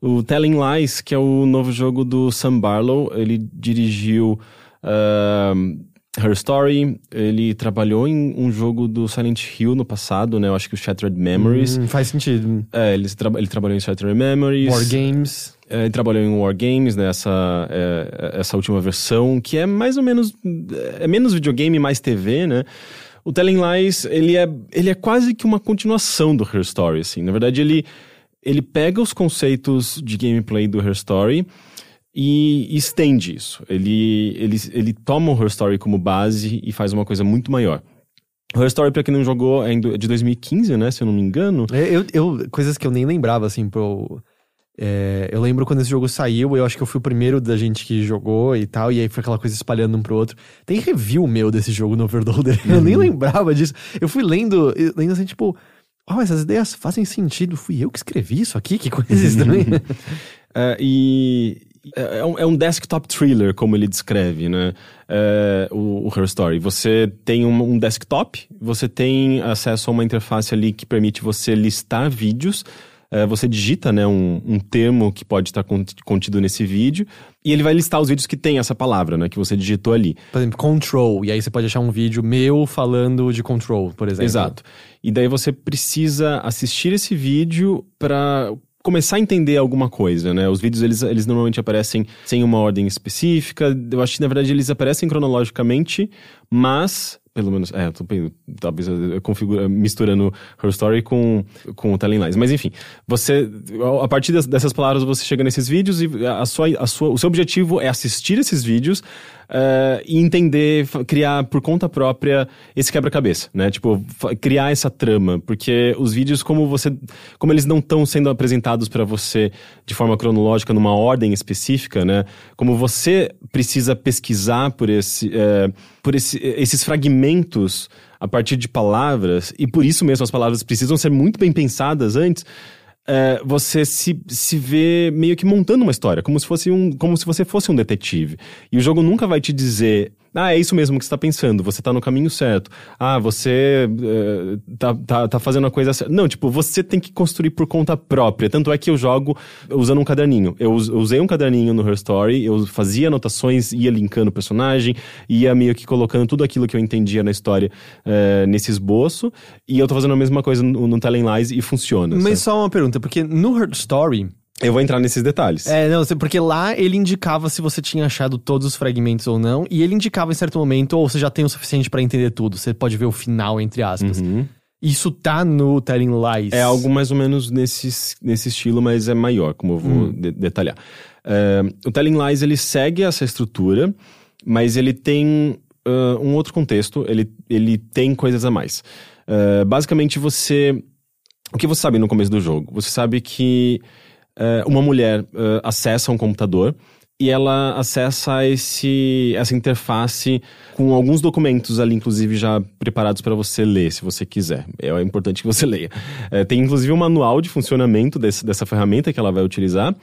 O Telling Lies, que é o novo jogo do Sam Barlow, ele dirigiu ahn, Her Story, ele trabalhou em um jogo do Silent Hill no passado, né? Eu acho que o Shattered Memories. Hum, faz sentido. É, ele, tra- ele trabalhou em Shattered Memories. War Games. É, ele trabalhou em War Games, né? Essa, é, essa última versão, que é mais ou menos. É menos videogame, mais TV, né? O Telling Lies, ele é, ele é quase que uma continuação do Her Story, assim. Na verdade, ele, ele pega os conceitos de gameplay do Her Story e estende isso. Ele, ele, ele toma o Her Story como base e faz uma coisa muito maior. O Her Story, pra quem não jogou, é de 2015, né? Se eu não me engano. É, Eu, eu, coisas que eu nem lembrava, assim, pro. é, eu lembro quando esse jogo saiu, eu acho que eu fui o primeiro da gente que jogou e tal, e aí foi aquela coisa espalhando um pro outro. Tem review meu desse jogo no Overloader, eu nem lembrava disso. Eu fui lendo, lendo assim, tipo, oh, essas ideias fazem sentido, fui eu que escrevi isso aqui, que coisa estranha. É, e é, é um, é um desktop thriller, como ele descreve, né? É, o, o Her Story. Você tem um, um desktop, você tem acesso a uma interface ali que permite você listar vídeos. É, você digita né, um, um termo que pode estar cont- contido nesse vídeo e ele vai listar os vídeos que tem essa palavra, né? Que você digitou ali. por exemplo, Control, e aí você pode achar um vídeo meu falando de Control, por exemplo. Exato. E daí você precisa assistir esse vídeo para começar a entender alguma coisa, né? Os vídeos, eles, eles normalmente aparecem sem uma ordem específica. Eu acho que, na verdade, eles aparecem cronologicamente, mas... Pelo menos, é, eu tô, talvez misturando Her Story com, com o Telling Lies. Mas enfim, você, a partir dessas palavras, você chega nesses vídeos e a sua, a sua, o seu objetivo é assistir esses vídeos eh, e entender, criar por conta própria esse quebra-cabeça, né? Tipo, criar essa trama, porque os vídeos, como você, como eles não estão sendo apresentados para você de forma cronológica, numa ordem específica, né? Como você precisa pesquisar por esse, eh, por esse, esses fragmentos a partir de palavras, e por isso mesmo as palavras precisam ser muito bem pensadas antes é, você se, se vê meio que montando uma história, como se, fosse um, como se você fosse um detetive. E o jogo nunca vai te dizer Ah, é isso mesmo que você tá pensando, você tá no caminho certo. Ah, você eh, tá, tá, tá fazendo a coisa certa. Não, tipo, você tem que construir por conta própria. Tanto é que eu jogo usando um caderninho. Eu us- eu usei um caderninho no Her Story, eu fazia anotações, ia linkando o personagem, ia meio que colocando tudo aquilo que eu entendia na história eh, nesse esboço. E eu tô fazendo a mesma coisa no, no Telling Lies e funciona. Mas sabe? só uma pergunta, porque no Her Story. Eu vou entrar nesses detalhes. É, não, porque lá ele indicava se você tinha achado todos os fragmentos ou não, e ele indicava em certo momento, ou você já tem o suficiente pra entender tudo, você pode ver o final, entre aspas. Isso tá no Telling Lies. É algo mais ou menos nesse, nesse estilo, mas é maior, como eu vou de- detalhar. É, o Telling Lies, ele segue essa estrutura, mas ele tem ah, um outro contexto, ele, ele tem coisas a mais. É, basicamente, você... O que você sabe no começo do jogo? Você sabe que uma mulher é, acessa um computador e ela acessa esse, essa interface com alguns documentos ali, inclusive, já preparados para você ler, se você quiser. É importante que você leia. É, tem, inclusive, um manual de funcionamento desse- dessa ferramenta que ela vai utilizar,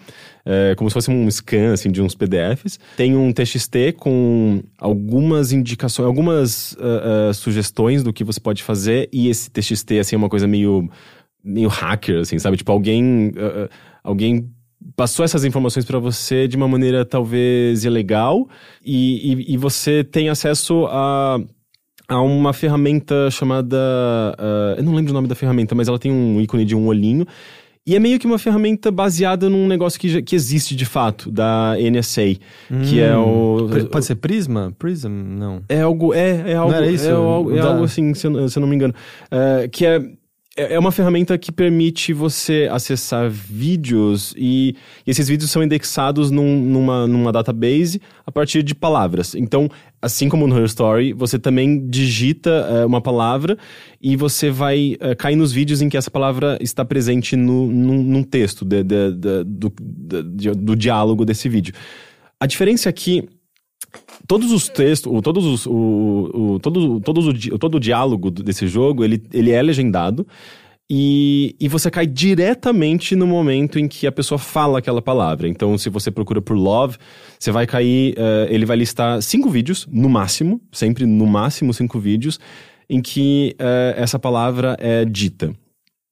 é, como se fosse um scan, assim, de uns PDFs. Tem um TXT com algumas indicações, algumas ah, ah, sugestões do que você pode fazer, e esse TXT, assim, é uma coisa meio meio hacker, assim, sabe? Tipo, alguém, uh, uh, alguém passou essas informações pra você de uma maneira talvez ilegal e, e, e você tem acesso a, a uma ferramenta chamada. uh, eu não lembro o nome da ferramenta, mas ela tem um ícone de um olhinho. E é meio que uma ferramenta baseada num negócio que, que existe de fato, da NSA, que é o. Pri- Pode ser Prisma? Prism? Não. É algo, é, é algo, era isso? é, algo, é Da- algo assim, se eu, não- se eu não me engano. É, que é, é é uma ferramenta que permite você acessar vídeos e, e esses vídeos são indexados num- numa, numa database a partir de palavras. Então, assim como no Her Story, você também digita é, uma palavra e você vai é, cair nos vídeos em que essa palavra está presente no, num, num texto de- de- de- do, do diálogo desse vídeo. A diferença é que todos os textos, o, todos os, o, o, todo, todos o, todo o diálogo desse jogo, ele, ele é legendado. E, e você cai diretamente no momento em que a pessoa fala aquela palavra. Então, se você procura por love, você vai cair. eh, ele vai listar cinco vídeos, no máximo, sempre no máximo cinco vídeos, em que eh, essa palavra é dita.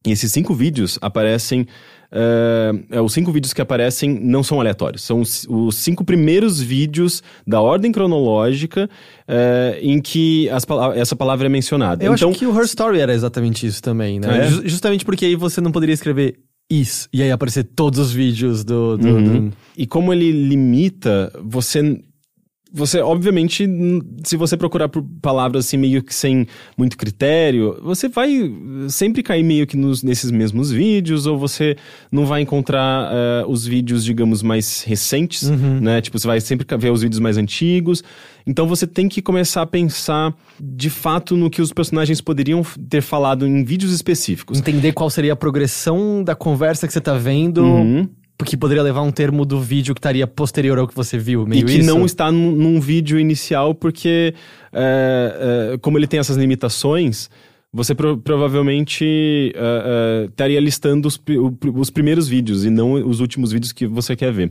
E esses cinco vídeos aparecem. É, os cinco vídeos que aparecem não são aleatórios. São os, os cinco primeiros vídeos da ordem cronológica eh, em que as essa palavra é mencionada. Eu então, acho que o Her Story era exatamente isso também, né? É? Ju- justamente porque aí você não poderia escrever is e aí aparecer todos os vídeos do. do- Uhum. do- E como ele limita, você. Você, obviamente, se você procurar por palavras assim, meio que sem muito critério, você vai sempre cair meio que nos, nesses mesmos vídeos, ou você não vai encontrar eh, os vídeos, digamos, mais recentes, né? Tipo, você vai sempre ver os vídeos mais antigos. Então você tem que começar a pensar de fato no que os personagens poderiam ter falado em vídeos específicos. Entender qual seria a progressão da conversa que você tá vendo. Uhum. Porque poderia levar um termo do vídeo que estaria posterior ao que você viu, meio e que isso. não está num, num vídeo inicial, porque é, é, como ele tem essas limitações, você pro- provavelmente é, é, estaria listando os, os primeiros vídeos e não os últimos vídeos que você quer ver.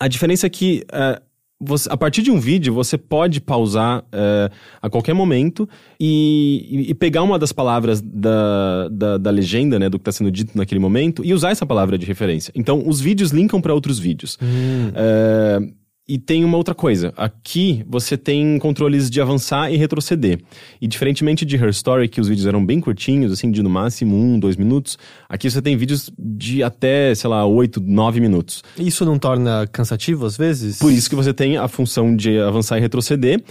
A diferença é que é, você- a partir de um vídeo, você pode pausar é, a qualquer momento e, e- pegar uma das palavras da, da, da legenda, né, do que está sendo dito naquele momento, e usar essa palavra de referência. Então, os vídeos linkam para outros vídeos. É, e tem uma outra coisa. Aqui você tem controles de avançar e retroceder. E diferentemente de Her Story, que os vídeos eram bem curtinhos, assim, de no máximo um, dois minutos, aqui você tem vídeos de até, sei lá, oito, nove minutos. Isso não torna cansativo às vezes? Por isso que você tem a função de avançar e retroceder.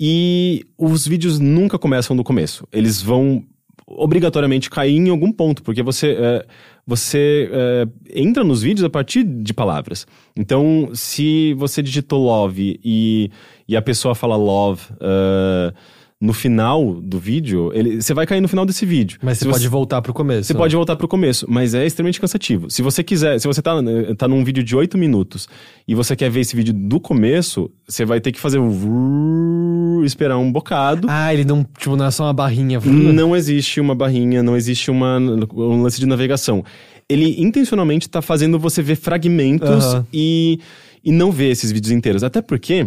E os vídeos nunca começam do começo. Eles vão obrigatoriamente cair em algum ponto, porque você, é, você é, entra nos vídeos a partir de palavras. Então, se você digitou love e, e a pessoa fala love é, no final do vídeo, ele, você vai cair no final desse vídeo. Mas você Se pode voltar pro começo. você pode voltar pro começo, mas é extremamente cansativo. Se você quiser, se você tá, tá num vídeo de 8 minutos e você quer ver esse vídeo do começo, você vai ter que fazer o esperar um bocado. Ah, ele não, tipo, não é só uma barrinha. Não existe uma barrinha, não existe uma, um lance de navegação. Ele intencionalmente tá fazendo você ver fragmentos e, e não ver esses vídeos inteiros. Até porque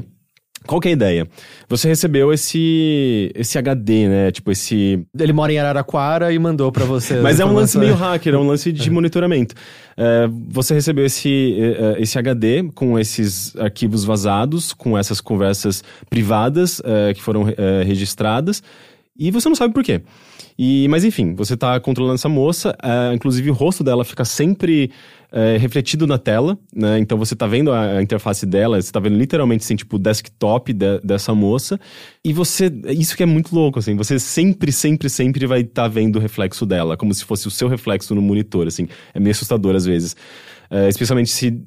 Qual que é a ideia? Você recebeu esse esse HD, né? Tipo, esse. Ele mora em Araraquara e mandou pra você. Mas é um lance meio hacker, é um lance de monitoramento. É, você recebeu esse, é, é, esse HD com esses arquivos vazados, com essas conversas privadas é, que foram é, registradas, e você não sabe por quê. E, mas enfim, você tá controlando essa moça, é, inclusive o rosto dela fica sempre é, refletido na tela, né? Então você tá vendo a, interface dela, você tá vendo literalmente assim, tipo, o desktop de- dessa moça. E você. Isso que é muito louco, assim. Você sempre, sempre, sempre vai estar vendo o reflexo dela, como se fosse o seu reflexo no monitor, assim. É meio assustador às vezes. É, especialmente se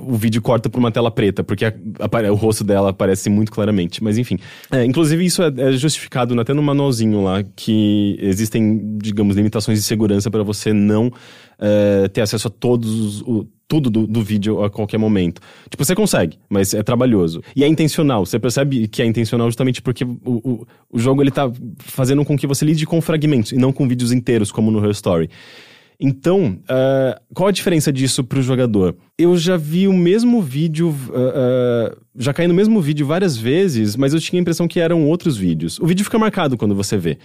o vídeo corta pra uma tela preta, porque a- apare- o rosto dela aparece muito claramente. Mas enfim. É, inclusive, isso é, é justificado até no manualzinho lá, que existem, digamos, limitações de segurança para você não é, ter acesso a todos os. o- tudo do, do vídeo a qualquer momento. Tipo, você consegue, mas é trabalhoso. E é intencional. Você percebe que é intencional justamente porque o, o, o jogo ele tá fazendo com que você lide com fragmentos e não com vídeos inteiros, como no Her Story. Então, ah, qual a diferença disso pro jogador? Eu já vi o mesmo vídeo, ah, ah, já caí no mesmo vídeo várias vezes, mas eu tinha a impressão que eram outros vídeos. O vídeo fica marcado quando você vê.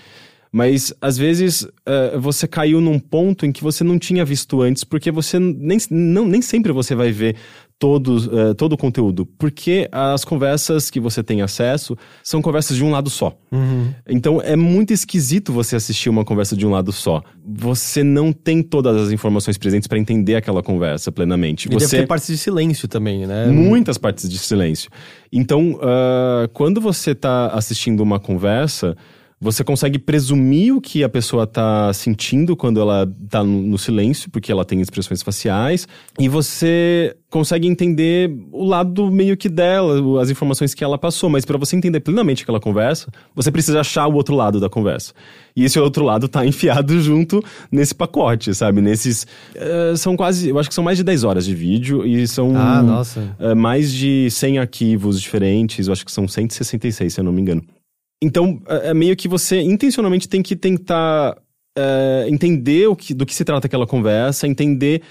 Mas às vezes ah, você caiu num ponto em que você não tinha visto antes, porque você nem, não, nem sempre você vai ver todo, eh, todo o conteúdo. Porque as conversas que você tem acesso são conversas de um lado só. Então é muito esquisito você assistir uma conversa de um lado só. Você não tem todas as informações presentes para entender aquela conversa plenamente. E deve você ter partes de silêncio também, né? muitas partes de silêncio. Então, ah, quando você tá assistindo uma conversa, você consegue presumir o que a pessoa tá sentindo quando ela tá no, silêncio, porque ela tem expressões faciais, e você consegue entender o lado meio que dela, as informações que ela passou, mas para você entender plenamente aquela conversa, você precisa achar o outro lado da conversa. E esse outro lado tá enfiado junto nesse pacote, sabe? Nesses eh, são quase, eu acho que são mais de 10 horas de vídeo e são Ah, nossa. é, mais de 100 arquivos diferentes, eu acho que são 166, se eu não me engano. Então, é é meio que você intencionalmente tem que tentar é, entender o que, do que se trata aquela conversa, entender,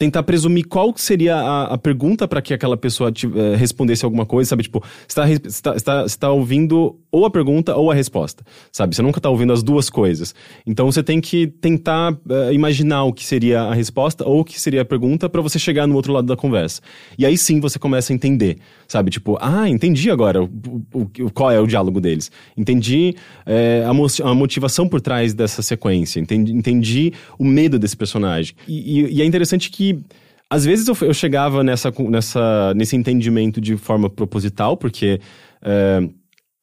tentar presumir qual seria a, a pergunta para que aquela pessoa te, é, respondesse alguma coisa, sabe? Tipo, está está, está ouvindo ou a pergunta ou a resposta, sabe? Você nunca está ouvindo as duas coisas. Então, você tem que tentar é, imaginar o que seria a resposta ou o que seria a pergunta para você chegar no outro lado da conversa. E aí sim você começa a entender, sabe? Tipo, ah, entendi agora o, o- o- qual é o diálogo deles. Entendi é, a, mo- a motivação por trás dessa sequência. Entendi, entendi o medo desse personagem. E, e- e é interessante que às vezes eu, eu chegava nessa, nessa, nesse entendimento de forma proposital, porque é,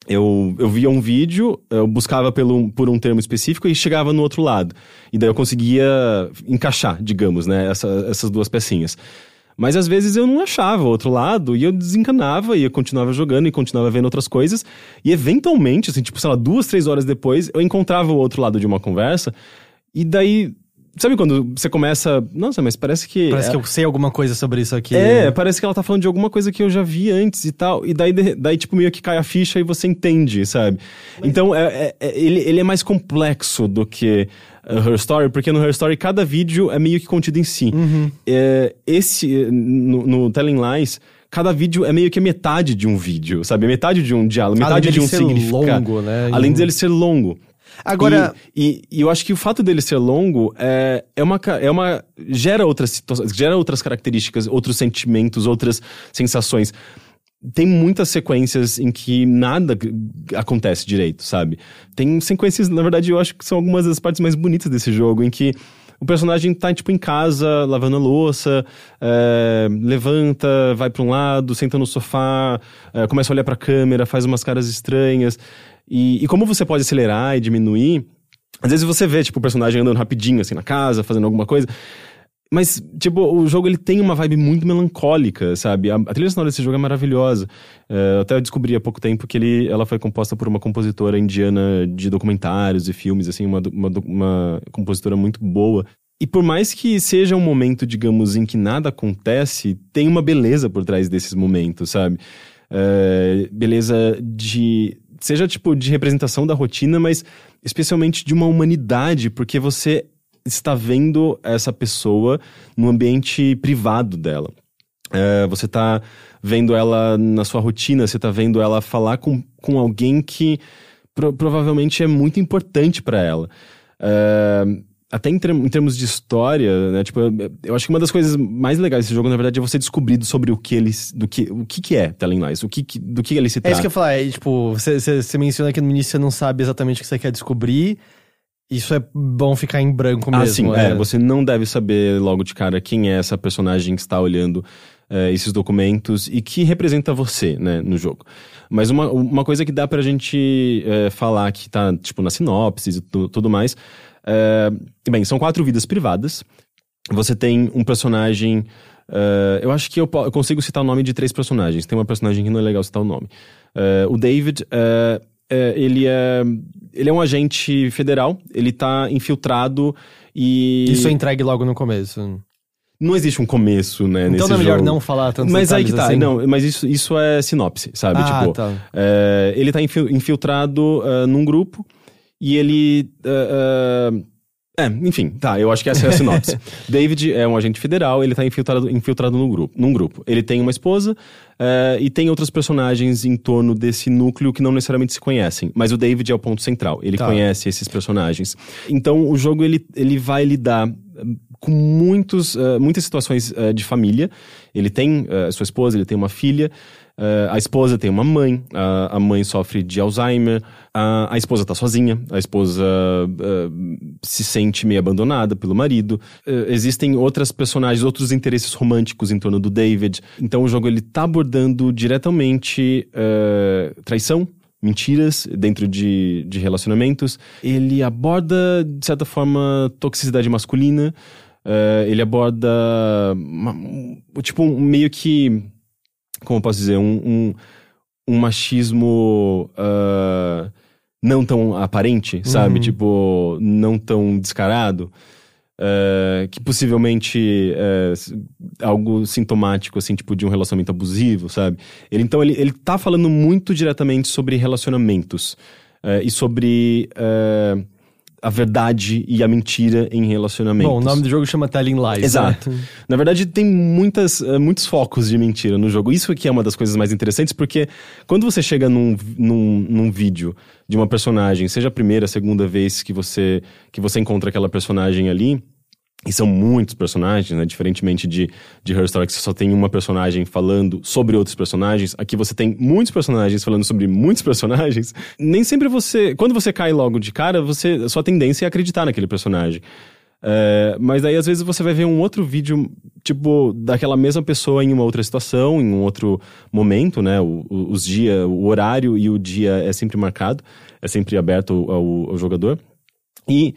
eu, eu via um vídeo, eu buscava pelo, por um termo específico e chegava no outro lado. E daí eu conseguia encaixar, digamos, né, essa- essas duas pecinhas. Mas às vezes eu não achava o outro lado e eu desencanava e eu continuava jogando e continuava vendo outras coisas. E eventualmente, assim, tipo, sei lá, duas, três horas depois, eu encontrava o outro lado de uma conversa. E daí, sabe quando você começa. Nossa, mas parece que. Parece que eu sei alguma coisa sobre isso aqui. É, parece que ela tá falando de alguma coisa que eu já vi antes e tal. E daí, de- daí tipo, meio que cai a ficha e você entende, sabe? Então, é, é- é- ele, ele é mais complexo do que uh, Her Story, porque no Her Story cada vídeo é meio que contido em si. É, esse, eh, no, no Telling Lies, cada vídeo é meio que metade de um vídeo, sabe? Metade de um diálogo, Além metade de um significado. longo, né? Além E- dele ser longo. Agora- E, e- e eu acho que o fato dele ser longo é, é, uma, é uma. gera outras situações, gera outras características, outros sentimentos, outras sensações. Tem muitas sequências em que nada acontece direito, sabe? Tem sequências, na verdade, eu acho que são algumas das partes mais bonitas desse jogo, em que o personagem tá, tipo, em casa, lavando a louça, é, levanta, vai pra um lado, senta no sofá, é, começa a olhar pra câmera, faz umas caras estranhas. E, e como você pode acelerar e diminuir, às vezes você vê, tipo, o personagem andando rapidinho, assim, na casa, fazendo alguma coisa. Mas, tipo, o jogo ele tem uma vibe muito melancólica, sabe? A, a trilha sonora desse jogo é maravilhosa. É, eu até descobri há pouco tempo que ele, ela foi composta por uma compositora indiana de documentários e filmes, assim, uma, uma, uma compositora muito boa. E por mais que seja um momento, digamos, em que nada acontece, tem uma beleza por trás desses momentos, sabe? É, beleza de. Seja tipo de representação da rotina, mas especialmente de uma humanidade, porque você está vendo essa pessoa no ambiente privado dela. É, você está vendo ela na sua rotina, você tá vendo ela falar com, com alguém que pro- provavelmente é muito importante para ela. É, até em, em termos de história, né? Tipo, eu- acho que uma das coisas mais legais desse jogo, na verdade, é você descobrir sobre o que ele, do que, o que, que é Telling Lies, o que, que- do que ele se É trata. isso que eu ia falar, é, tipo, você, você, você menciona que no início você não sabe exatamente o que você quer descobrir. Isso é bom ficar em branco Ah, mesmo. sim, é. Você não deve saber logo de cara quem é essa personagem que está olhando eh, esses documentos e que representa você, né, no jogo. Mas uma, uma coisa que dá pra gente eh, falar que tá, tipo, na sinopse e tu- tudo mais. Eh, bem, são quatro vidas privadas. Você tem um personagem. eh, eu acho que eu, eu consigo citar o nome de três personagens. Tem uma personagem que não é legal citar o nome. Eh, o David, ele é. Ele é um agente federal, ele tá infiltrado e. Isso é entregue logo no começo. Não existe um começo, né? Então não é melhor jogo. não falar tantos Mas aí que tá, assim? não, mas isso, isso é sinopse, sabe? Ah, tipo, tá. ele tá infil- infiltrado num grupo e ele. ah, ah, é, enfim, tá, eu acho que essa é a sinopse. David é um agente federal, ele tá infiltrado, infiltrado num, grupo, num grupo. Ele tem uma esposa ah, e tem outros personagens em torno desse núcleo que não necessariamente se conhecem. Mas o David é o ponto central, ele Tá. conhece esses personagens. Então o jogo ele, ele vai lidar com muitos, ah, muitas situações ah, de família. Ele tem sua esposa, ele tem uma filha. Ah, a esposa tem uma mãe, a, a mãe sofre de Alzheimer, a, a esposa tá sozinha, a esposa ah, se sente meio abandonada pelo marido. Ah, existem outras personagens, outros interesses românticos em torno do David. Então o jogo ele tá abordando diretamente traição, mentiras dentro de, de relacionamentos. Ele aborda, de certa forma, toxicidade masculina. Eh, ele aborda, uma- um- tipo, meio que. Como eu posso dizer? Um, um, um machismo. ah, não tão aparente, sabe? Uhum. Tipo, não tão descarado. eh, que possivelmente é s- algo sintomático, assim, tipo, de um relacionamento abusivo, sabe? Ele, então, ele, ele tá falando muito diretamente sobre relacionamentos eh, e sobre eh, a verdade e a mentira em relacionamentos. Bom, o nome do jogo chama Telling Lies. Exato. né? Na verdade, tem muitas, eh, muitos focos de mentira no jogo. Isso aqui é uma das coisas mais interessantes, porque quando você chega num, num, num vídeo de uma personagem, seja a primeira, a segunda vez que você, que você encontra aquela personagem ali, e são muitos personagens, né? Diferentemente de, de Her Story, que você só tem uma personagem falando sobre outros personagens. Aqui você tem muitos personagens falando sobre muitos personagens. Nem sempre você. Quando você cai logo de cara, você, sua tendência é acreditar naquele personagem. É, mas aí, às vezes, você vai ver um outro vídeo, tipo, daquela mesma pessoa em uma outra situação, em um outro momento, né? O, os dias, o horário e o dia é sempre marcado, é sempre aberto ao- ao jogador. E,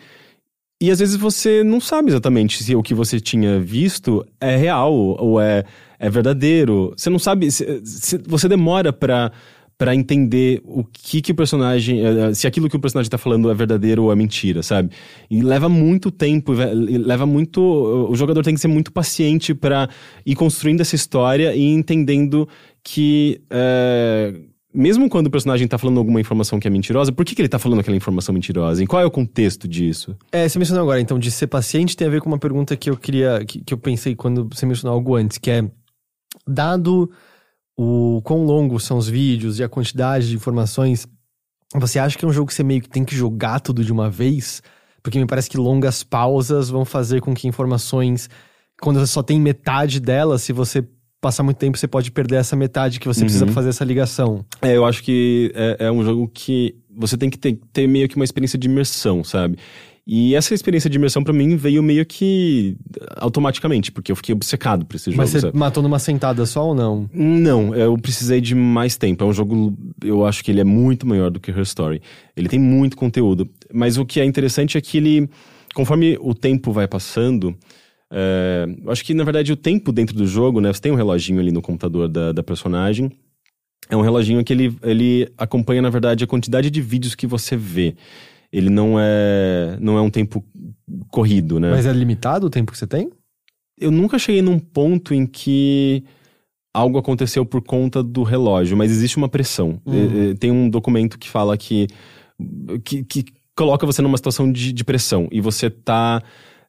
e às vezes você não sabe exatamente se o que você tinha visto é real ou é, é verdadeiro. Você não sabe, se- se- você demora pra para entender o que que o personagem, eh, se aquilo que o personagem tá falando é verdadeiro ou é mentira, sabe? E leva muito tempo, leva muito, o jogador tem que ser muito paciente pra ir construindo essa história e entendendo que eh, mesmo quando o personagem tá falando alguma informação que é mentirosa, por que, que ele tá falando aquela informação mentirosa? E qual é o contexto disso? É, você mencionou agora, então, de ser paciente tem a ver com uma pergunta que eu queria, que, que eu pensei quando você mencionou algo antes, que é, dado o quão longos são os vídeos e a quantidade de informações, você acha que é um jogo que você meio que tem que jogar tudo de uma vez? Porque me parece que longas pausas vão fazer com que informações, quando você só tem metade delas, se você passar muito tempo, você pode perder essa metade que você precisa pra fazer essa ligação. É, eu acho que é, é um jogo que você tem que ter, ter meio que uma experiência de imersão, sabe? E essa experiência de imersão pra mim veio meio que automaticamente, porque eu fiquei obcecado por esse jogo. Mas você sabe? matou numa sentada só ou não? Não, eu precisei de mais tempo. É um jogo, eu acho que ele é muito maior do que Her Story. Ele tem muito conteúdo. Mas o que é interessante é que ele, conforme o tempo vai passando, é, eu acho que na verdade o tempo dentro do jogo, né? Você tem um reloginho ali no computador da, da personagem. É um reloginho que ele, ele acompanha, na verdade, a quantidade de vídeos que você vê. Ele não é, não é um tempo corrido, né? Mas é limitado o tempo que você tem? eu nunca cheguei num ponto em que algo aconteceu por conta do relógio, mas existe uma pressão. Eh, eh, Tem um documento que fala que, que, que coloca você numa situação de, de pressão e você tá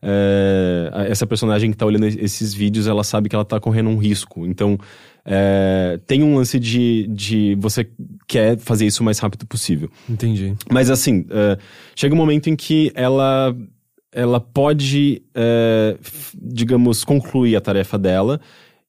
é, essa personagem que tá olhando esses vídeos, ela sabe que ela tá correndo um risco. Então, é, tem um lance de, de você quer fazer isso o mais rápido possível. Entendi. Mas assim, é, chega um momento em que ela, ela pode, é, digamos, concluir a tarefa dela.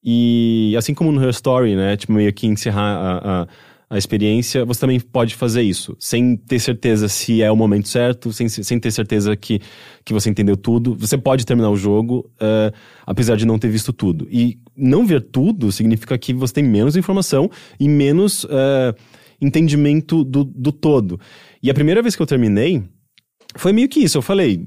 E assim como no Her Story, né? Tipo, meio que encerrar a, a, a experiência, você também pode fazer isso. Sem ter certeza se é o momento certo, sem, sem ter certeza que, que você entendeu tudo. Você pode terminar o jogo, é, apesar de não ter visto tudo. E não ver tudo significa que você tem menos informação e menos é, entendimento do, do todo. E a primeira vez que eu terminei, foi meio que isso. Eu falei.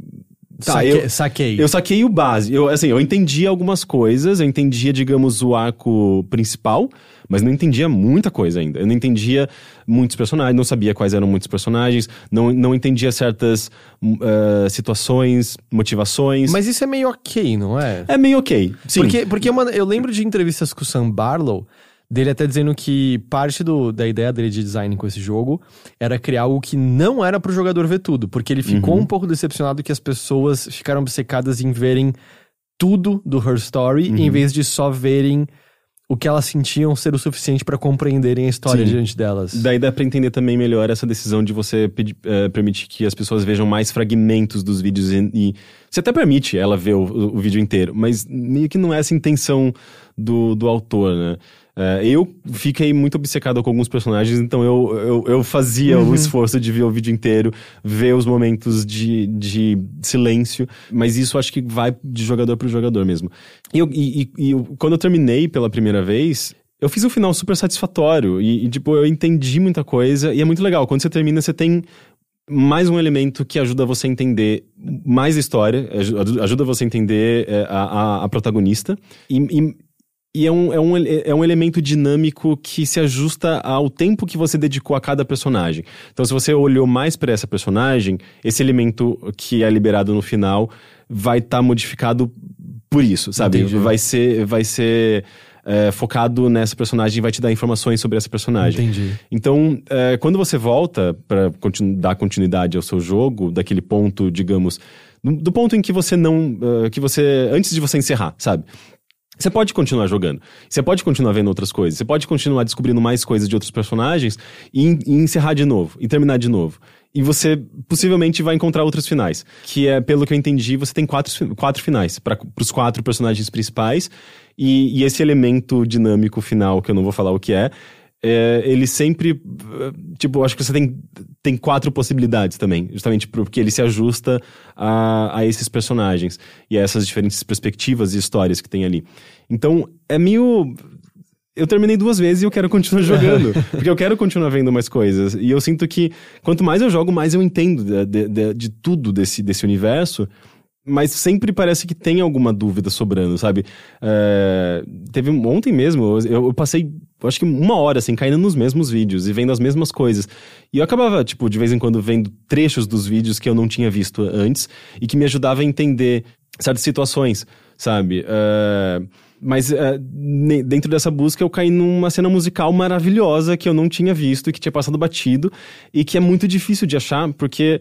Tá, Saque- eu, saquei. eu saquei o base. Eu, assim, eu entendia algumas coisas, eu entendia, digamos, o arco principal, mas não entendia muita coisa ainda. Eu não entendia muitos personagens, não sabia quais eram muitos personagens, não, não entendia certas eh, situações, motivações. Mas isso é meio ok, não é? é meio ok. Sim. Porque, porque mano, eu lembro de entrevistas com o Sam Barlow, dele até dizendo que parte do, da ideia dele de design com esse jogo era criar algo que não era pro jogador ver tudo. Porque ele ficou um pouco decepcionado que as pessoas ficaram obcecadas em verem tudo do Her Story, em vez de só verem o que elas sentiam ser o suficiente pra compreenderem a história Sim. diante delas. Daí dá pra entender também melhor essa decisão de você pedi- eh, permitir que as pessoas vejam mais fragmentos dos vídeos e, e você até permite ela ver o, o vídeo inteiro, mas meio que não é essa a intenção do, do autor, né? Eh, eu fiquei muito obcecado com alguns personagens, então eu, eu, eu fazia o esforço de ver o vídeo inteiro, ver os momentos de, de silêncio, mas isso acho que vai de jogador para jogador mesmo. E, eu- e- e- eu- quando eu terminei pela primeira vez, eu fiz um final super satisfatório e, e, tipo, eu entendi muita coisa e é muito legal. Quando você termina, você tem mais um elemento que ajuda você a entender mais a história, aju- ajuda você a entender é, a, a- a protagonista. E, e- e é um, é, um, é um elemento dinâmico que se ajusta ao tempo que você dedicou a cada personagem. Então, se você olhou mais para essa personagem, esse elemento que é liberado no final vai estar modificado por isso, sabe? Entendi. Vai ser, vai ser é, focado nessa personagem e vai te dar informações sobre essa personagem. Entendi. Então, é, quando você volta para dar continuidade ao seu jogo, daquele ponto, digamos, do, do ponto em que você não, é, que você antes de você encerrar, sabe? Você pode continuar jogando. Você pode continuar vendo outras coisas. Você pode continuar descobrindo mais coisas de outros personagens e, e encerrar de novo, e terminar de novo. E você possivelmente vai encontrar outros finais. Que é, pelo que eu entendi, você tem quatro, quatro finais para os quatro personagens principais. E, e esse elemento dinâmico final, que eu não vou falar o que é, é, ele sempre. Tipo, acho que você tem, tem quatro possibilidades também. Justamente porque ele se ajusta a, a esses personagens e a essas diferentes perspectivas e histórias que tem ali. Então, é meio. Eu terminei duas vezes e eu quero continuar jogando. porque eu quero continuar vendo mais coisas. E eu sinto que quanto mais eu jogo, mais eu entendo de, de- de- de tudo desse, desse universo. Mas sempre parece que tem alguma dúvida sobrando, sabe? É, teve ontem mesmo, eu, eu passei, acho que uma hora, assim, caindo nos mesmos vídeos e vendo as mesmas coisas. E eu acabava, tipo, de vez em quando vendo trechos dos vídeos que eu não tinha visto antes e que me ajudava a entender certas situações, sabe? É, mas é, dentro dessa busca eu caí numa cena musical maravilhosa que eu não tinha visto e que tinha passado batido e que é muito difícil de achar porque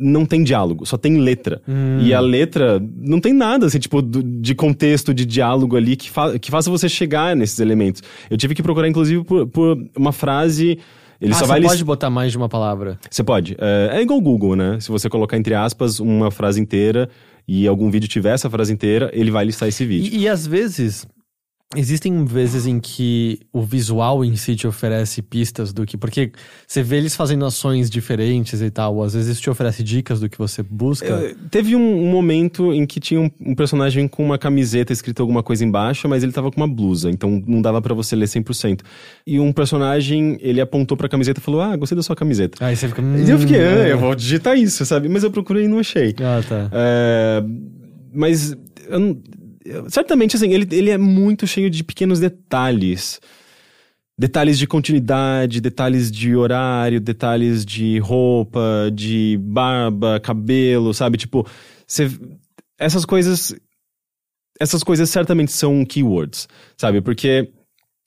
não tem diálogo, só tem letra. E a letra não tem nada, assim, tipo, do- de contexto, de diálogo ali que, fa que faça você chegar nesses elementos. Eu tive que procurar, inclusive, por, por uma frase. Ele ah, só você vai pode lis- botar mais de uma palavra. Você pode. É, é igual o Google, né? Se você colocar entre aspas uma frase inteira e algum vídeo tiver essa frase inteira, ele vai listar esse vídeo. E, e às vezes, existem vezes em que o visual em si te oferece pistas do que. Porque você vê eles fazendo ações diferentes e tal, às vezes te oferece dicas do que você busca. É, Teve um, um momento em que tinha um, um personagem com uma camiseta escrita alguma coisa embaixo, mas ele tava com uma blusa, então não dava pra você ler 100%. E um personagem, ele apontou pra camiseta e falou: Ah, gostei da sua camiseta. Aí você fica. E eu fiquei, "Hum, ah, é." eu vou digitar isso, sabe? Mas eu procurei e não achei. Ah, tá. É, mas eu não- eu- certamente assim, ele, ele é muito cheio de pequenos detalhes. Detalhes de continuidade, detalhes de horário, detalhes de roupa, de barba, cabelo, sabe? Tipo, você- essas coisas. Essas coisas certamente são keywords, sabe? Porque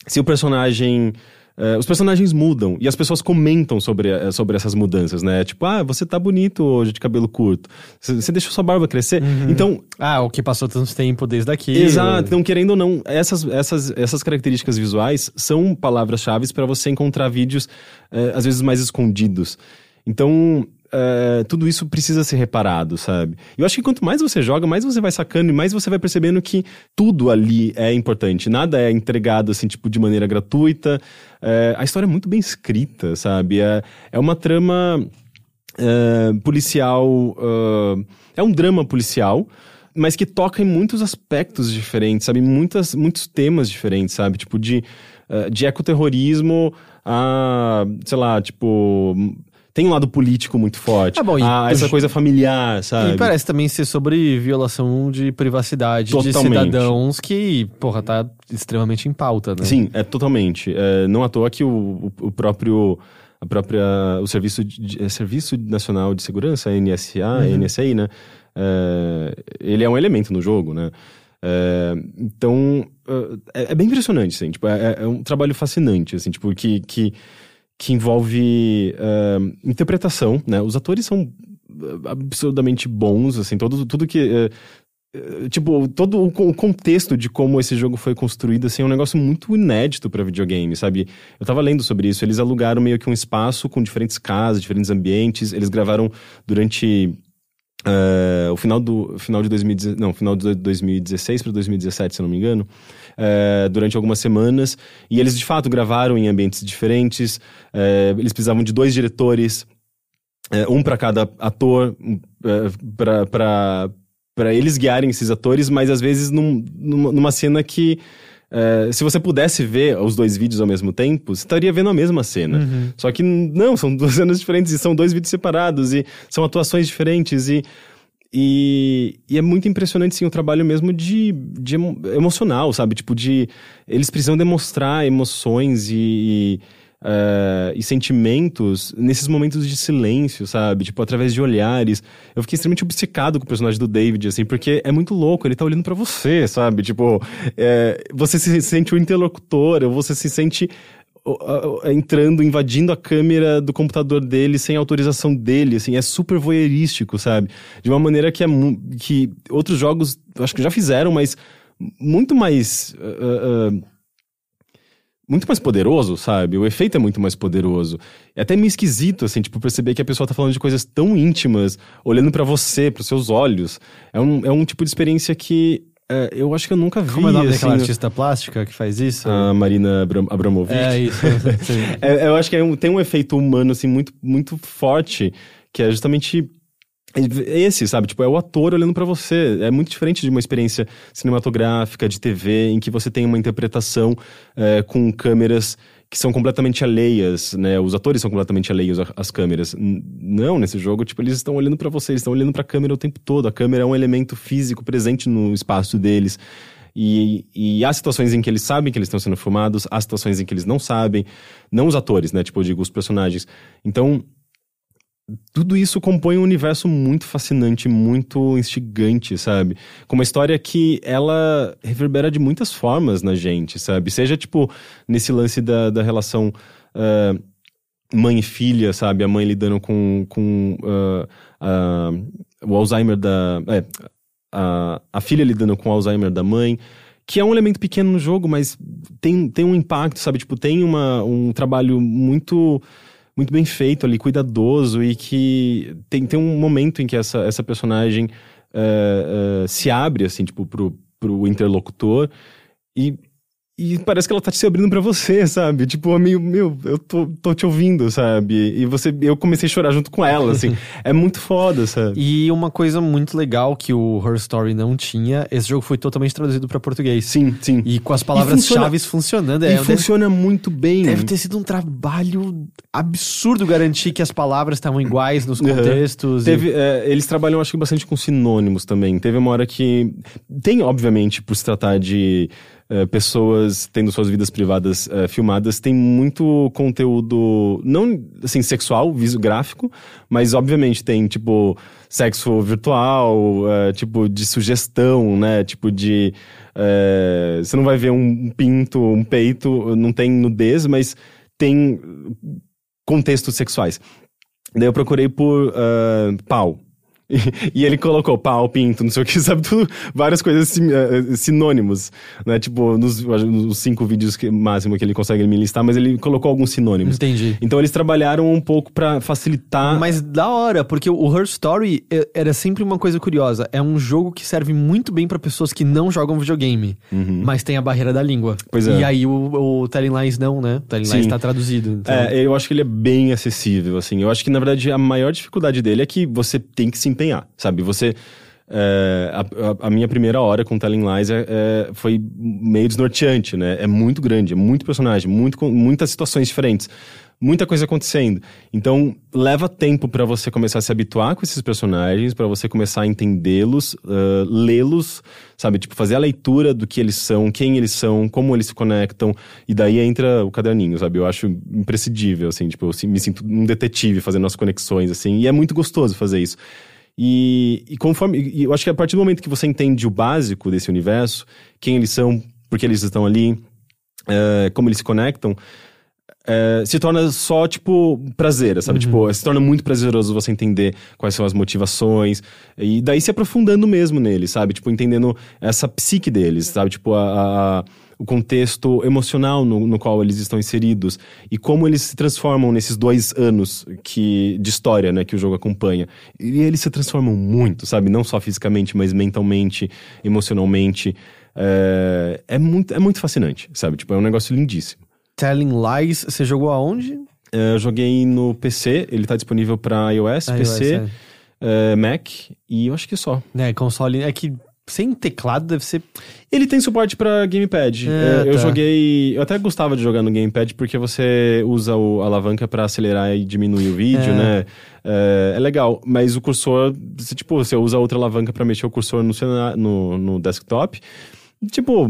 se o personagem eh, os personagens mudam e as pessoas comentam sobre, eh, sobre essas mudanças, né? Tipo, ah, você tá bonito hoje de cabelo curto. Você deixou sua barba crescer. Então, Ah, o que passou tanto tempo desde aqui. Exato, então querendo ou não, essas, essas, essas características visuais são palavras-chave para você encontrar vídeos, eh, às vezes mais escondidos. Então, eh, tudo isso precisa ser reparado, sabe? Eu acho que quanto mais você joga, mais você vai sacando e mais você vai percebendo que tudo ali é importante. Nada é entregado, assim, tipo, de maneira gratuita. Eh, a história é muito bem escrita, sabe? É, é uma trama eh, policial. é um drama policial mas que toca em muitos aspectos diferentes, sabe? Muitas, muitos temas diferentes, sabe? Tipo, de, eh, de ecoterrorismo a, sei lá, tipo. Tem um lado político muito forte. Ah, bom, e- a essa coisa familiar, sabe? E parece também ser sobre violação de privacidade de Totalmente. cidadãos que, porra, tá extremamente em pauta, né? Sim, é totalmente. É, não à toa que o, o, próprio. A própria. O Serviço, de- é Serviço Nacional de Segurança, NSA, NSA, né? É, ele é um elemento no jogo, né? É, então, é, é bem impressionante, assim. Tipo, é, é um trabalho fascinante, assim, tipo, que, que, que envolve é, interpretação, né? Os atores são é, absurdamente bons, assim, todo, tudo que... é, Tipo, todo o co- o contexto de como esse jogo foi construído, assim, é um negócio muito inédito pra videogame, sabe? Eu tava lendo sobre isso, eles alugaram meio que um espaço com diferentes casas, diferentes ambientes, eles gravaram durante eh, o final do final de 2016, não, final de 2016 para 2017, se não me engano, eh, durante algumas semanas, e eles de fato gravaram em ambientes diferentes, eh, eles precisavam de dois diretores, eh, um para cada ator, um, eh, pra para para eles guiarem esses atores, mas às vezes num- numa, cena que eh, se você pudesse ver os dois vídeos ao mesmo tempo, você estaria vendo a mesma cena. Só que não, são duas cenas diferentes e são dois vídeos separados e são atuações diferentes e e, e é muito impressionante, sim, o trabalho mesmo de, de emo- emocional, sabe? Tipo, de. Eles precisam demonstrar emoções e. e, eh, e sentimentos nesses momentos de silêncio, sabe? Tipo, através de olhares. Eu fiquei extremamente obcecado com o personagem do David, assim, porque é muito louco, ele tá olhando pra você, sabe? Tipo, eh, você se sente o interlocutor, ou você se sente entrando, invadindo a câmera do computador dele sem autorização dele, assim, é super voyeurístico, sabe? De uma maneira que é que outros jogos acho que já fizeram, mas muito mais ah, ah, muito mais poderoso, sabe? O efeito é muito mais poderoso. É até meio esquisito, assim, tipo, perceber que a pessoa tá falando de coisas tão íntimas, olhando pra você, pros seus olhos. É um, é um tipo de experiência que eh, eu acho que eu nunca vi, Como é o nome assim, daquela artista plástica que faz isso? a Marina Abram Abramovic. é isso. É, eu acho que é um- tem um efeito humano, assim, muito, muito forte, que é justamente esse, sabe? Tipo, é o ator olhando pra você. É muito diferente de uma experiência cinematográfica, de TV, em que você tem uma interpretação é, com câmeras que são completamente alheias, né? Os atores são completamente alheios a- às câmeras. Não, nesse jogo, tipo, eles estão olhando pra você, eles estão olhando pra câmera o tempo todo. A câmera é um elemento físico presente no espaço deles. E, e há situações em que eles sabem que eles estão sendo filmados, há situações em que eles não sabem. Não os atores, né? Tipo, eu digo, os personagens. Então, tudo isso compõe um universo muito fascinante, muito instigante, sabe? Com uma história que ela reverbera de muitas formas na gente, sabe? Seja, tipo, nesse lance da, da relação ah, mãe e filha, sabe? A mãe lidando com, com ah, ah, o Alzheimer da... é, a, a filha lidando com o Alzheimer da mãe, que é um elemento pequeno no jogo, mas tem, tem um impacto, sabe? Tipo, tem uma, um trabalho muito muito bem feito ali, cuidadoso, e que tem, tem um momento em que essa, essa personagem eh, eh, se abre, assim, tipo, pro, pro interlocutor, e, e parece que ela tá se abrindo pra você, sabe? Tipo, meio, meu, eu tô, tô te ouvindo, sabe? E você, eu comecei a chorar junto com ela, assim. é muito foda, sabe? E uma coisa muito legal que o Her Story não tinha, esse jogo foi totalmente traduzido pra português. Sim, sim. E com as palavras-chave funcionando. E É, deve, funciona muito bem. deve ter sido um trabalho absurdo garantir que as palavras estavam iguais nos Uhum. contextos. e- Teve, é, eles trabalham, acho que, bastante com sinônimos também. Teve uma hora que. Tem, obviamente, por se tratar de é, pessoas tendo suas vidas privadas é, filmadas, tem muito conteúdo, não assim, sexual, viso gráfico, mas obviamente tem, tipo, sexo virtual, é, tipo, de sugestão, né? Tipo, de. você não vai ver um pinto, um peito, não tem nudez, mas tem contextos sexuais. Daí eu procurei por uh, pau. E, ele colocou pau, pinto, não sei o que, sabe? Tudo, várias coisas sim, uh, sinônimos, né? Tipo, nos, nos cinco vídeos que, máximo que ele consegue me listar, mas ele colocou alguns sinônimos. Entendi. Então eles trabalharam um pouco para facilitar. Mas da hora, porque o Her Story era sempre uma coisa curiosa. É um jogo que serve muito bem para pessoas que não jogam videogame, Uhum. mas tem a barreira da língua. Pois é. E aí o, o Telling Lies não, né? O Telling Lies Sim. tá traduzido. Então... É, eu acho que ele é bem acessível, assim. Eu acho que, na verdade, a maior dificuldade dele é que você tem que se empenhar, sabe? Você... é, a, a- minha primeira hora com Telling Lies é- é- foi meio desnorteante, né? É muito grande, é muito personagem, muito, muitas situações diferentes. Muita coisa acontecendo. Então, leva tempo pra você começar a se habituar com esses personagens, pra você começar a entendê-los, ah, lê-los, sabe? Tipo, fazer a leitura do que eles são, quem eles são, como eles se conectam. E daí entra o caderninho, sabe? Eu acho imprescindível, assim. Tipo, eu me sinto um detetive fazendo as conexões, assim. E é muito gostoso fazer isso. E, e conforme. e eu acho que a partir do momento que você entende o básico desse universo, quem eles são, por que eles estão ali, eh, como eles se conectam, é, se torna só, tipo, prazer, sabe? Tipo, se torna muito prazeroso você entender quais são as motivações. E daí se aprofundando mesmo neles, sabe? Tipo, entendendo essa psique deles, sabe? Tipo, a, a- o contexto emocional no, no qual eles estão inseridos. E como eles se transformam nesses dois anos que, de história, né? Que o jogo acompanha. E eles se transformam muito, sabe? Não só fisicamente, mas mentalmente, emocionalmente. É, é, muito, é muito fascinante, sabe? Tipo, é um negócio lindíssimo. Telling Lies, você jogou aonde? É, Eu joguei no PC, ele tá disponível pra iOS, iOS, PC, é. é, Mac e eu acho que só. É, console. É que sem teclado deve ser. Ele tem suporte pra gamepad. É, É, eu tá. joguei. Eu até gostava de jogar no gamepad porque você usa o- a alavanca pra acelerar e diminuir o vídeo, É. né? É, é legal, mas o cursor, você, tipo, você usa outra alavanca pra mexer o cursor no, no, no desktop. Tipo,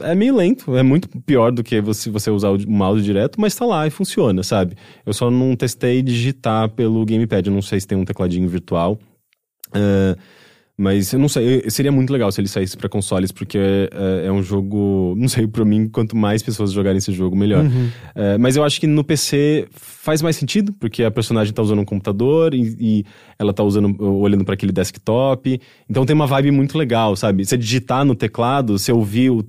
é meio lento, é muito pior do que você, você usar o mouse direto, mas tá lá e funciona, sabe? Eu só não testei digitar pelo gamepad, eu não sei se tem um tecladinho virtual. É, mas eu não sei, seria muito legal se ele saísse pra consoles, porque é, é um jogo. Não sei, pra mim, quanto mais pessoas jogarem esse jogo, melhor. É, mas eu acho que no PC faz mais sentido, porque a personagem tá usando um computador e, e ela tá usando, olhando pra aquele desktop. Então tem uma vibe muito legal, sabe? Você digitar no teclado, você ouvir o.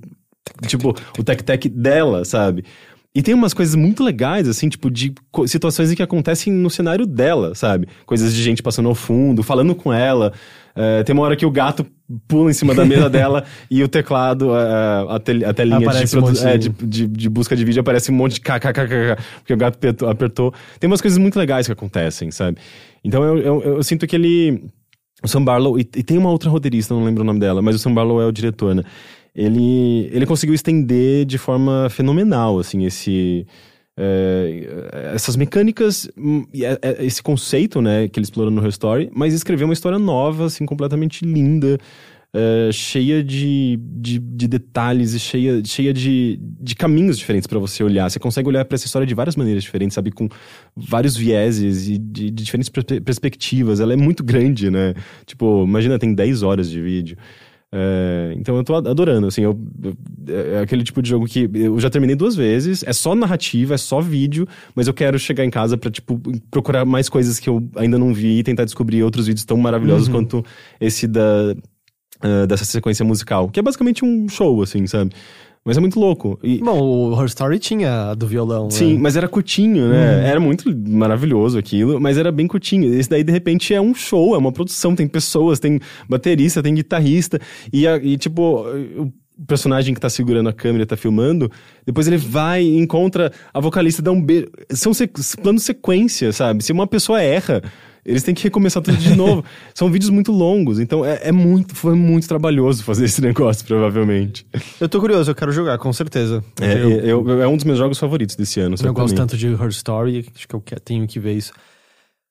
Tipo, o tec-tec dela, sabe? E tem umas coisas muito legais, assim, tipo, de situações em que acontecem no cenário dela, sabe? Coisas de gente passando ao fundo, falando com ela. É, tem uma hora que o gato pula em cima da mesa dela e o teclado, é, a, tel- a telinha de, um é, de- de, de, busca de vídeo aparece um monte de kkkk, porque o gato apertou, apertou. Tem umas coisas muito legais que acontecem, sabe? Então eu, eu, eu sinto que ele. O Sam Barlow, e, e tem uma outra roteirista, não lembro o nome dela, mas o Sam Barlow é o diretor, né? Ele, ele conseguiu estender de forma fenomenal, assim, esse. é, essas mecânicas, hum, é- é- esse conceito, né, que ele explorou no Her Story, mas escreveu uma história nova, assim, completamente linda, é, cheia de, de, de detalhes e cheia, cheia de, de caminhos diferentes pra você olhar. Você consegue olhar pra essa história de várias maneiras diferentes, sabe? Com vários vieses e de, de diferentes perspe- perspectivas. Ela é muito grande, né? Tipo, imagina, tem 10 horas de vídeo. É, então eu tô adorando, assim, eu, eu- é aquele tipo de jogo que eu já terminei duas vezes, é só narrativa, é só vídeo, mas eu quero chegar em casa pra, tipo, procurar mais coisas que eu ainda não vi e tentar descobrir outros vídeos tão maravilhosos quanto esse da, ah, dessa sequência musical, que é basicamente um show, assim, sabe? Mas é muito louco. E, Bom, o Her Story tinha a do violão. Sim, né? mas era curtinho, né? Era muito maravilhoso aquilo, mas era bem curtinho. Esse daí, de repente, é um show, é uma produção, tem pessoas, tem baterista, tem guitarrista. E, e, tipo, o personagem que tá segurando a câmera, tá filmando, depois ele vai e encontra a vocalista, dá um beijo. São se, plano sequência, sabe? Se uma pessoa erra. Eles têm que recomeçar tudo de novo. São vídeos muito longos, então é, é muito, foi muito trabalhoso fazer esse negócio, provavelmente. Eu tô curioso, eu quero jogar, com certeza. É, eu, eu- é um dos meus jogos favoritos desse ano. eu gosto tanto de Her Story, acho que eu tenho que ver isso.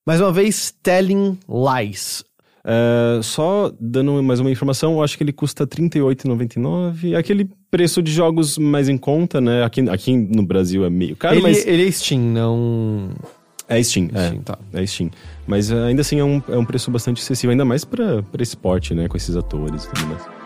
Mais uma vez, Telling Lies. É, só dando mais uma informação, eu acho que ele custa R$ 38,99. É Aquele preço de jogos mais em conta, né? Aqui, aqui no Brasil é meio caro, ele, mas ele é Steam, não. é Steam. É, Steam, tá. é Steam. Mas é, ainda assim é um, é um preço bastante acessível, ainda mais pra esporte, né? Com esses atores e tudo mais.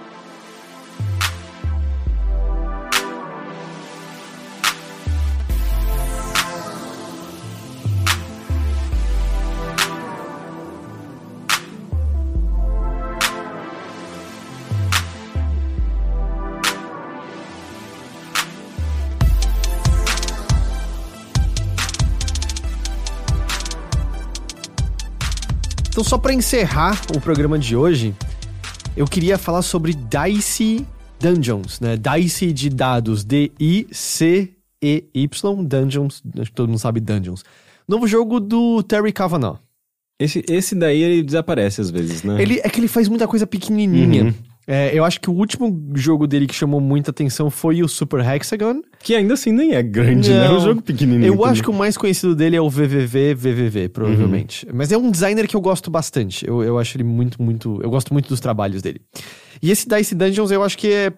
Então, só para encerrar o programa de hoje, eu queria falar sobre Dice Dungeons, né? Dice de dados, D-I-C-E-Y, Dungeons, acho que todo mundo sabe Dungeons. Novo jogo do Terry Cavanaugh. Esse, esse daí ele desaparece às vezes, né? Ele, é que ele faz muita coisa pequenininha. Uhum. É, eu acho que o último jogo dele que chamou muita atenção foi o Super Hexagon. Que ainda assim nem é grande, né? É um Não. jogo pequenininho. Eu também. acho que o mais conhecido dele é o VVV, VVV, provavelmente. Mas é um designer que eu gosto bastante. Eu, eu acho ele muito, muito. Eu gosto muito dos trabalhos dele. E esse Dice Dungeons eu acho que é.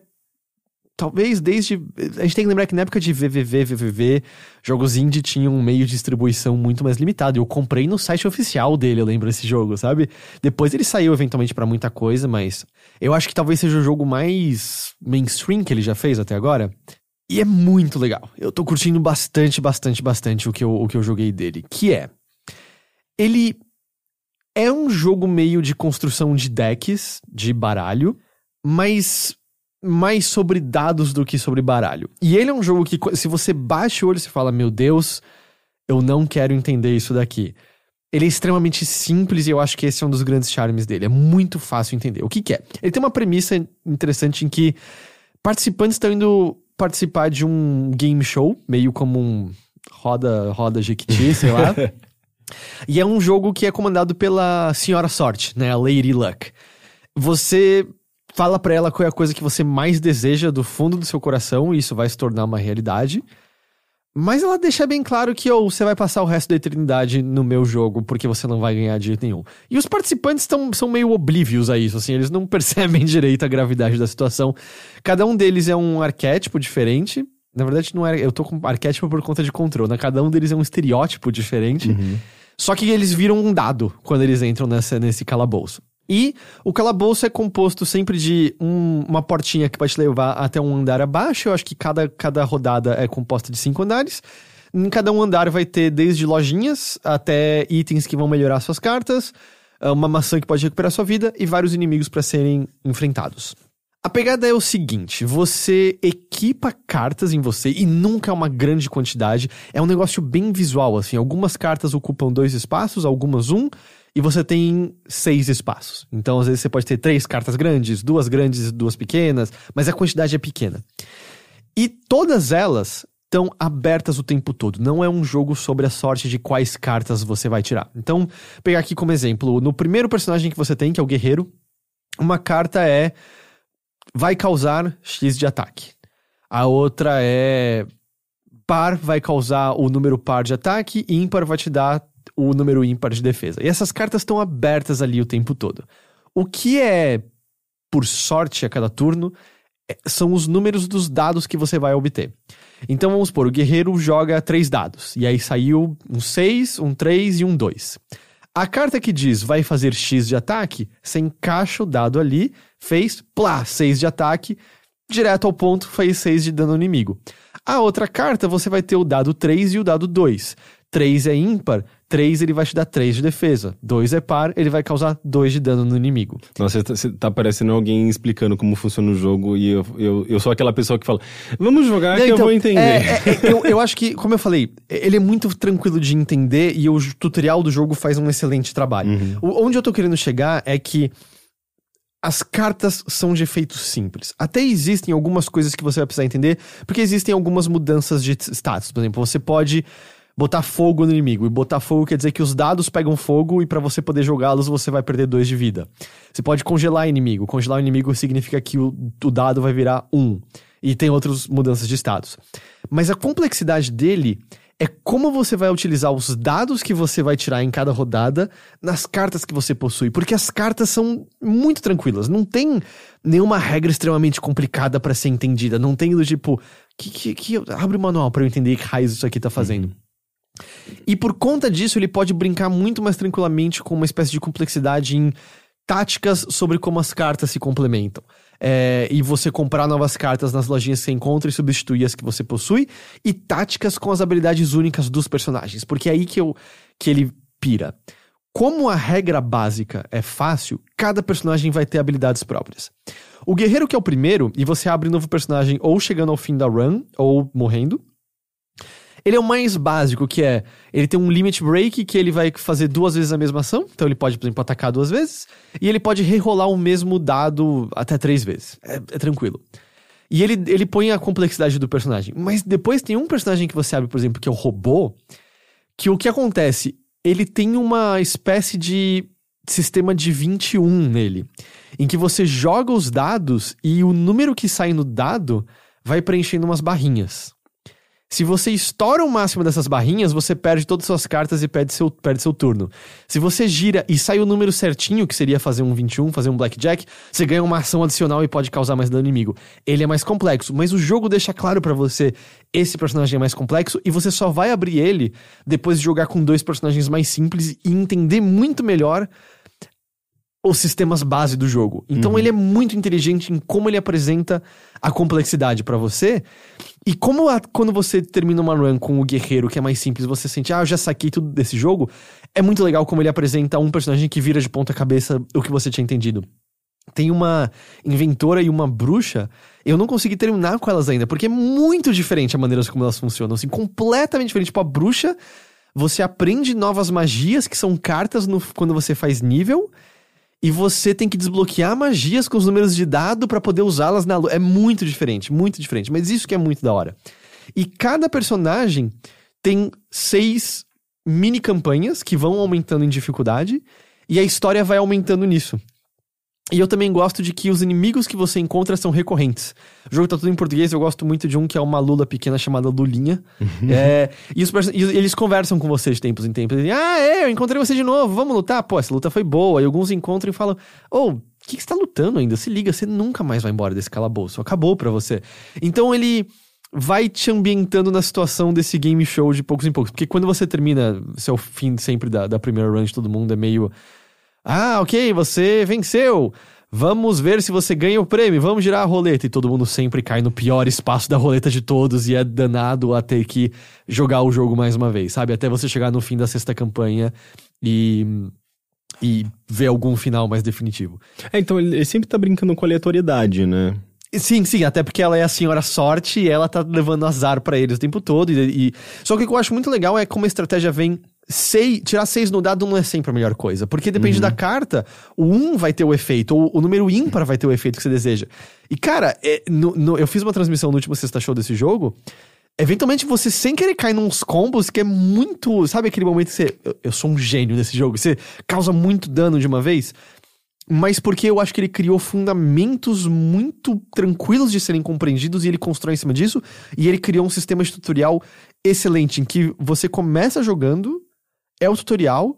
Talvez desde. A gente tem que lembrar que na época de VVV, VVV, jogos indie tinham um meio de distribuição muito mais limitado. Eu comprei no site oficial dele, eu lembro desse jogo, sabe? Depois ele saiu eventualmente pra muita coisa, mas eu acho que talvez seja o jogo mais mainstream que ele já fez até agora. E é muito legal. Eu tô curtindo bastante, bastante, bastante o que eu, o que eu joguei dele. Que é. Ele é um jogo meio de construção de decks, de baralho, mas mais sobre dados do que sobre baralho. E ele é um jogo que, se você baixa o olho, você fala: Meu Deus, eu não quero entender isso daqui. Ele é extremamente simples e eu acho que esse é um dos grandes charmes dele. É muito fácil entender. O que, que é? Ele tem uma premissa interessante em que participantes estão indo participar de um game show, meio como um roda, roda Jequiti, sei lá. e é um jogo que é comandado pela Senhora Sorte, né? A Lady Luck. Você fala pra ela qual é a coisa que você mais deseja do fundo do seu coração e isso vai se tornar uma realidade. Mas ela deixa bem claro que ou você vai passar o resto da eternidade no meu jogo porque você não vai ganhar de jeito nenhum. E os participantes tão, são meio oblívios a isso, assim, eles não percebem direito a gravidade da situação. Cada um deles é um arquétipo diferente. Na verdade, não é, eu tô com arquétipo por conta de controle, né? Cada um deles é um estereótipo diferente. Só que eles viram um dado quando eles entram nessa, nesse calabouço. E o calabouço é composto sempre de um- uma portinha que vai te levar até um andar abaixo. Eu acho que cada, cada rodada é composta de cinco andares. Em cada um andar vai ter desde lojinhas até itens que vão melhorar suas cartas, ah, uma maçã que pode recuperar sua vida e vários inimigos para serem enfrentados. A pegada é o seguinte: você equipa cartas em você e nunca é uma grande quantidade. É um negócio bem visual, assim. Algumas cartas ocupam dois espaços, algumas um, e você tem seis espaços. Então, às vezes, você pode ter três cartas grandes, duas grandes duas pequenas, mas a quantidade é pequena. E todas elas estão abertas o tempo todo. Não é um jogo sobre a sorte de quais cartas você vai tirar. Então, pegar aqui como exemplo, no primeiro personagem que você tem, que é o guerreiro, uma carta é vai causar X de ataque. A outra é par vai causar o número par de ataque e ímpar vai te dar o número ímpar de defesa. E essas cartas estão abertas ali o tempo todo. O que é por sorte a cada turno é- são os números dos dados que você vai obter. Então vamos supor, o guerreiro joga três dados. E aí saiu um 6, um 3 e um 2. A carta que diz vai fazer X de ataque, você encaixa o dado ali, fez, plá, 6 de ataque, direto ao ponto, fez 6 de dano no inimigo. A outra carta, você vai ter o dado 3 e o dado 2. 3 é ímpar, 3 ele vai te dar 3 de defesa. 2 é par, ele vai causar 2 de dano no inimigo. Nossa, você tá, tá parecendo alguém explicando como funciona o jogo e eu, eu, eu sou aquela pessoa que fala, vamos jogar Não, que eu então, vou entender. é, é, é, eu, eu acho que, como eu falei, ele é muito tranquilo de entender e o tutorial do jogo faz um excelente trabalho. O- onde eu tô querendo chegar é que as cartas são de efeitos simples. Até existem algumas coisas que você vai precisar entender, porque existem algumas mudanças de status. Por exemplo, você pode botar fogo no inimigo. E botar fogo quer dizer que os dados pegam fogo e pra você poder jogá-los você vai perder dois de vida. Você pode congelar inimigo. Congelar o inimigo significa que o, o dado vai virar um. E tem outras mudanças de status. Mas a complexidade dele é como você vai utilizar os dados que você vai tirar em cada rodada nas cartas que você possui. Porque as cartas são muito tranquilas. Não tem nenhuma regra extremamente complicada pra ser entendida. Não tem do tipo, que, que, que abre o manual pra eu entender que raios isso aqui tá fazendo. E por conta disso, ele pode brincar muito mais tranquilamente com uma espécie de complexidade em táticas sobre como as cartas se complementam. É, e você comprar novas cartas nas lojinhas que você encontra e substituir as que você possui. E táticas com as habilidades únicas dos personagens. Porque é aí que, eu, que ele pira. Como a regra básica é fácil, cada personagem vai ter habilidades próprias. O guerreiro que é o primeiro, e você abre um novo personagem ou chegando ao fim da run, ou morrendo, Ele é o mais básico, que é. Ele tem um limit break que ele vai fazer duas vezes a mesma ação. Então ele pode, por exemplo, atacar duas vezes. E ele pode rerolar o mesmo dado até três vezes. É, é tranquilo. E ele, ele põe a complexidade do personagem. Mas depois tem um personagem que você abre, por exemplo, que é o robô. Que o que acontece? Ele tem uma espécie de sistema de 21 nele. Em que você joga os dados e o número que sai no dado vai preenchendo umas barrinhas. Se você estoura o máximo dessas barrinhas, você perde todas as suas cartas e perde seu, perde seu turno. Se você gira e sai o número certinho, que seria fazer um 21, fazer um blackjack, você ganha uma ação adicional e pode causar mais dano inimigo. Ele é mais complexo, mas o jogo deixa claro para você esse personagem é mais complexo e você só vai abrir ele depois de jogar com dois personagens mais simples e entender muito melhor os sistemas base do jogo. Então uhum. ele é muito inteligente em como ele apresenta a complexidade para você. E como a, quando você termina uma run com o guerreiro, que é mais simples, você sente, ah, eu já saquei tudo desse jogo. É muito legal como ele apresenta um personagem que vira de ponta cabeça o que você tinha entendido. Tem uma inventora e uma bruxa. Eu não consegui terminar com elas ainda, porque é muito diferente a maneira como elas funcionam. Assim, completamente diferente. Tipo, a bruxa, você aprende novas magias, que são cartas no, quando você faz nível e você tem que desbloquear magias com os números de dado para poder usá-las na lua. É muito diferente, muito diferente. Mas isso que é muito da hora. E cada personagem tem seis mini campanhas que vão aumentando em dificuldade e a história vai aumentando nisso. E eu também gosto de que os inimigos que você encontra são recorrentes. O jogo tá tudo em português, eu gosto muito de um que é uma lula pequena chamada Lulinha. Uhum. É, e, os, e, eles conversam com você de tempos em tempos. Dizem, ah, é, eu encontrei você de novo, vamos lutar? Pô, essa luta foi boa. E alguns encontram e falam, ô, oh, o que, que você tá lutando ainda? Se liga, você nunca mais vai embora desse calabouço. Acabou pra você. Então ele vai te ambientando na situação desse game show de poucos em poucos. Porque quando você termina, se é o fim sempre da, da primeira run de todo mundo, é meio ah, ok, você venceu. Vamos ver se você ganha o prêmio. Vamos girar a roleta. E todo mundo sempre cai no pior espaço da roleta de todos e é danado a ter que jogar o jogo mais uma vez, sabe? Até você chegar no fim da sexta campanha e e ver algum final mais definitivo. É, então ele sempre tá brincando com aleatoriedade, né? Sim, sim, até porque ela é a senhora sorte e ela tá levando azar para eles o tempo todo. E, e... Só que o que eu acho muito legal é como a estratégia vem Sei, tirar seis no dado não é sempre a melhor coisa, porque depende uhum. da carta, o um vai ter o efeito, ou o número ímpar vai ter o efeito que você deseja. E cara, é, no, no, eu fiz uma transmissão no último sexta show desse jogo, eventualmente você sem querer cai nos combos que é muito. Sabe aquele momento que você. Eu, eu sou um gênio desse jogo, você causa muito dano de uma vez? Mas porque eu acho que ele criou fundamentos muito tranquilos de serem compreendidos e ele constrói em cima disso. E ele criou um sistema de tutorial excelente em que você começa jogando é o tutorial,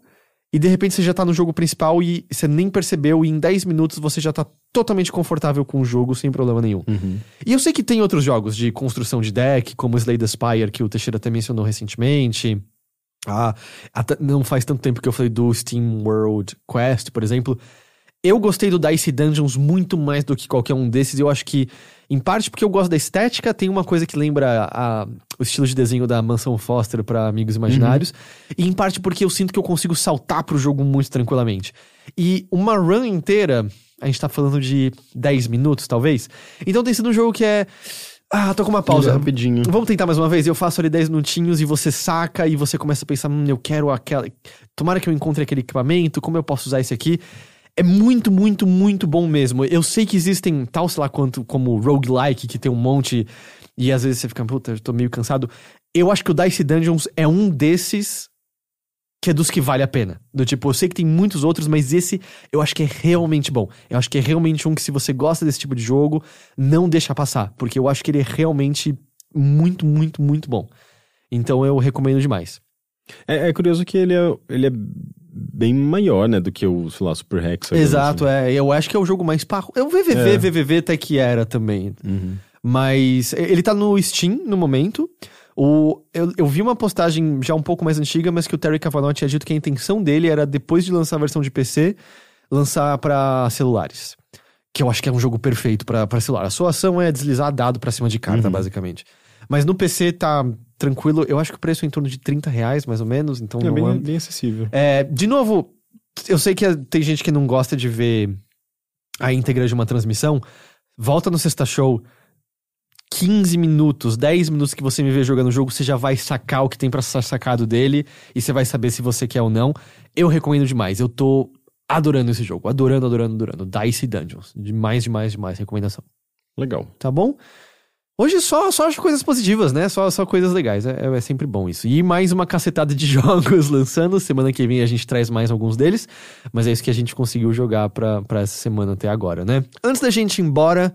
e de repente você já tá no jogo principal e você nem percebeu, e em 10 minutos você já tá totalmente confortável com o jogo sem problema nenhum. Uhum. E eu sei que tem outros jogos de construção de deck, como Slay the Spire, que o Teixeira até mencionou recentemente. Ah, até não faz tanto tempo que eu falei do Steam World Quest, por exemplo. Eu gostei do Dice Dungeons muito mais do que qualquer um desses. Eu acho que, em parte porque eu gosto da estética, tem uma coisa que lembra a, o estilo de desenho da Mansão Foster para Amigos Imaginários. Uhum. E em parte porque eu sinto que eu consigo saltar pro jogo muito tranquilamente. E uma run inteira, a gente tá falando de 10 minutos, talvez. Então tem sido um jogo que é. Ah, tô com uma pausa. Rapidinho. Vamos tentar mais uma vez? Eu faço ali 10 minutinhos e você saca e você começa a pensar: hum, eu quero aquela. Tomara que eu encontre aquele equipamento, como eu posso usar esse aqui é muito, muito, muito bom mesmo. Eu sei que existem tal, sei lá quanto, como roguelike, que tem um monte, e às vezes você fica, puta, eu tô meio cansado. Eu acho que o Dice Dungeons é um desses que é dos que vale a pena. Do tipo, eu sei que tem muitos outros, mas esse eu acho que é realmente bom. Eu acho que é realmente um que, se você gosta desse tipo de jogo, não deixa passar. Porque eu acho que ele é realmente muito, muito, muito bom. Então eu recomendo demais. É, é curioso que ele é, ele é bem maior, né, do que o, sei lá, Super Hex. Exato, assim. é. Eu acho que é o jogo mais parro. É o VVV, é. VVV até que era também. Uhum. Mas ele tá no Steam no momento. O, eu, eu, vi uma postagem já um pouco mais antiga, mas que o Terry Cavanaugh tinha dito que a intenção dele era, depois de lançar a versão de PC, lançar para celulares. Que eu acho que é um jogo perfeito para celular. A sua ação é deslizar dado pra cima de carta, uhum. basicamente. Mas no PC tá tranquilo. Eu acho que o preço é em torno de 30 reais, mais ou menos. Então é, bem, é... bem acessível. É, de novo, eu sei que tem gente que não gosta de ver a íntegra de uma transmissão. Volta no Sexta Show, 15 minutos, 10 minutos que você me vê jogando o jogo, você já vai sacar o que tem pra ser sacado dele e você vai saber se você quer ou não. Eu recomendo demais. Eu tô adorando esse jogo. Adorando, adorando, adorando. Dice Dungeons. Demais, demais, demais. Recomendação. Legal. Tá bom? Hoje só, só acho coisas positivas, né? Só, só coisas legais. É, é sempre bom isso. E mais uma cacetada de jogos lançando. Semana que vem a gente traz mais alguns deles. Mas é isso que a gente conseguiu jogar pra essa semana até agora, né? Antes da gente ir embora,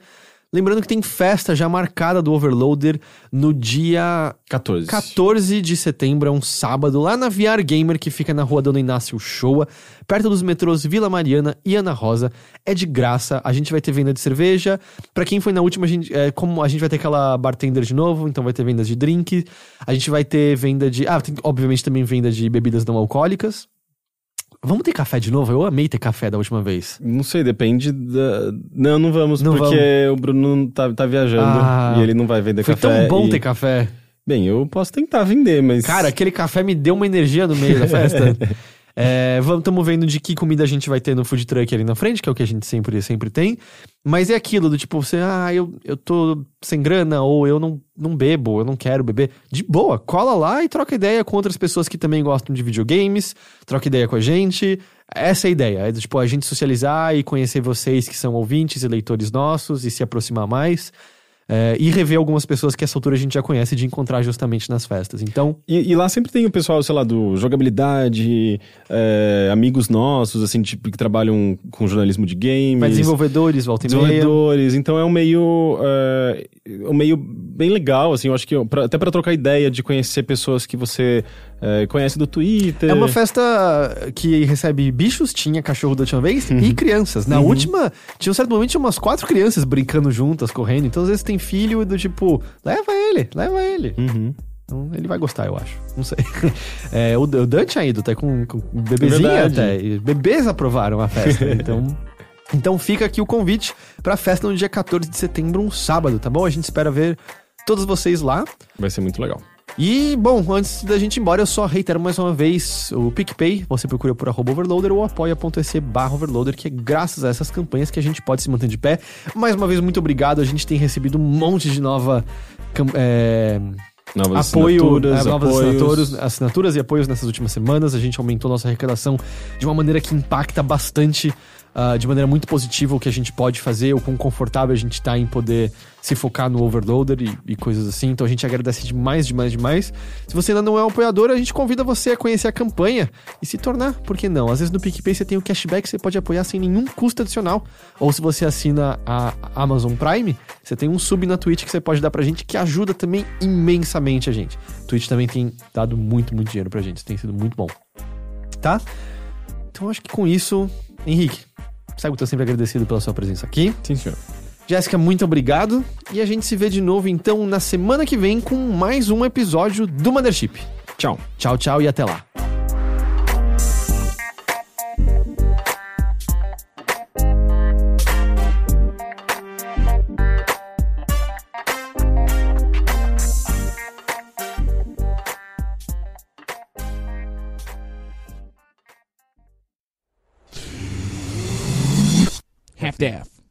lembrando que tem festa já marcada do Overloader no dia 14. 14 de setembro, é um sábado, lá na VR Gamer, que fica na rua Dona Inácio Showa, perto dos metrôs Vila Mariana e Ana Rosa. É de graça, a gente vai ter venda de cerveja. Pra quem foi na última, a gente, é, como a gente vai ter aquela bartender de novo, então vai ter venda de drink. A gente vai ter venda de. Ah, tem obviamente também venda de bebidas não alcoólicas. Vamos ter café de novo? Eu amei ter café da última vez. Não sei, depende da. Não, não vamos, Não porque o Bruno tá, tá viajando Ah, e ele não vai vender Foi café. tão bom e- ter café. Bem, eu posso tentar vender, mas. Cara, aquele café me deu uma energia no meio da festa. É, estamos vendo de que comida a gente vai ter no food truck ali na frente, que é o que a gente sempre, sempre tem. Mas é aquilo do tipo, você, ah, eu, eu tô sem grana, ou eu não, não bebo, eu não quero beber. De boa, cola lá e troca ideia com outras pessoas que também gostam de videogames, troca ideia com a gente. Essa é a ideia, é do, tipo, a gente socializar e conhecer vocês que são ouvintes e leitores nossos e se aproximar mais. É, e rever algumas pessoas que essa altura a gente já conhece de encontrar justamente nas festas. Então, E, e lá sempre tem o pessoal, sei lá, do jogabilidade, é, amigos nossos, assim, tipo, que trabalham com jornalismo de games. Vai desenvolvedores, volta e meia. desenvolvedores. Então é um meio. é, um meio bem legal, assim, eu acho que pra- até pra trocar ideia de conhecer pessoas que você é, conhece do Twitter. É uma festa que recebe bichos, tinha cachorro da última vez, e crianças. Na última, tinha um certo momento, tinha umas quatro crianças brincando juntas, correndo. Então, às vezes tem filho do tipo, leva ele, leva ele. Uhum. Então, ele vai gostar, eu acho. Não sei. É, o, Dante ido, até com, com bebezinho verdade. até. Bebês aprovaram a festa. então. Então fica aqui o convite pra festa no dia 14 de setembro, um sábado, tá bom? A gente espera ver todos vocês lá. Vai ser muito legal. E, bom, antes da gente ir embora, eu só reitero mais uma vez o PicPay. Você procura por arroba overloader ou apoia.se barra overloader, que é graças a essas campanhas que a gente pode se manter de pé. Mais uma vez, muito obrigado. A gente tem recebido um monte de nova... é, Novas apoio, assinaturas, é, novas apoios. assinaturas, assinaturas e apoios nessas últimas semanas. A gente aumentou nossa arrecadação de uma maneira que impacta bastante, ah, de maneira muito positiva, o que a gente pode fazer, o quão confortável a gente tá em poder se focar no overloader e, e coisas assim. Então a gente agradece demais, demais, demais. Se você ainda não é um apoiador, a gente convida você a conhecer a campanha e se tornar, por que não? Às vezes no PicPay você tem o cashback, você pode apoiar sem nenhum custo adicional. Ou se você assina a Amazon Prime, você tem um sub na Twitch que você pode dar pra gente, que ajuda também imensamente a gente. Twitch também tem dado muito, muito dinheiro pra gente. Tem sido muito bom. Tá? Então acho que com isso, Henrique, eu tô sempre agradecido pela sua presença aqui. Sim, senhor. Jéssica, muito obrigado. E a gente se vê de novo, então, na semana que vem com mais um episódio do Mothership. Tchau. Tchau, tchau e até lá. Half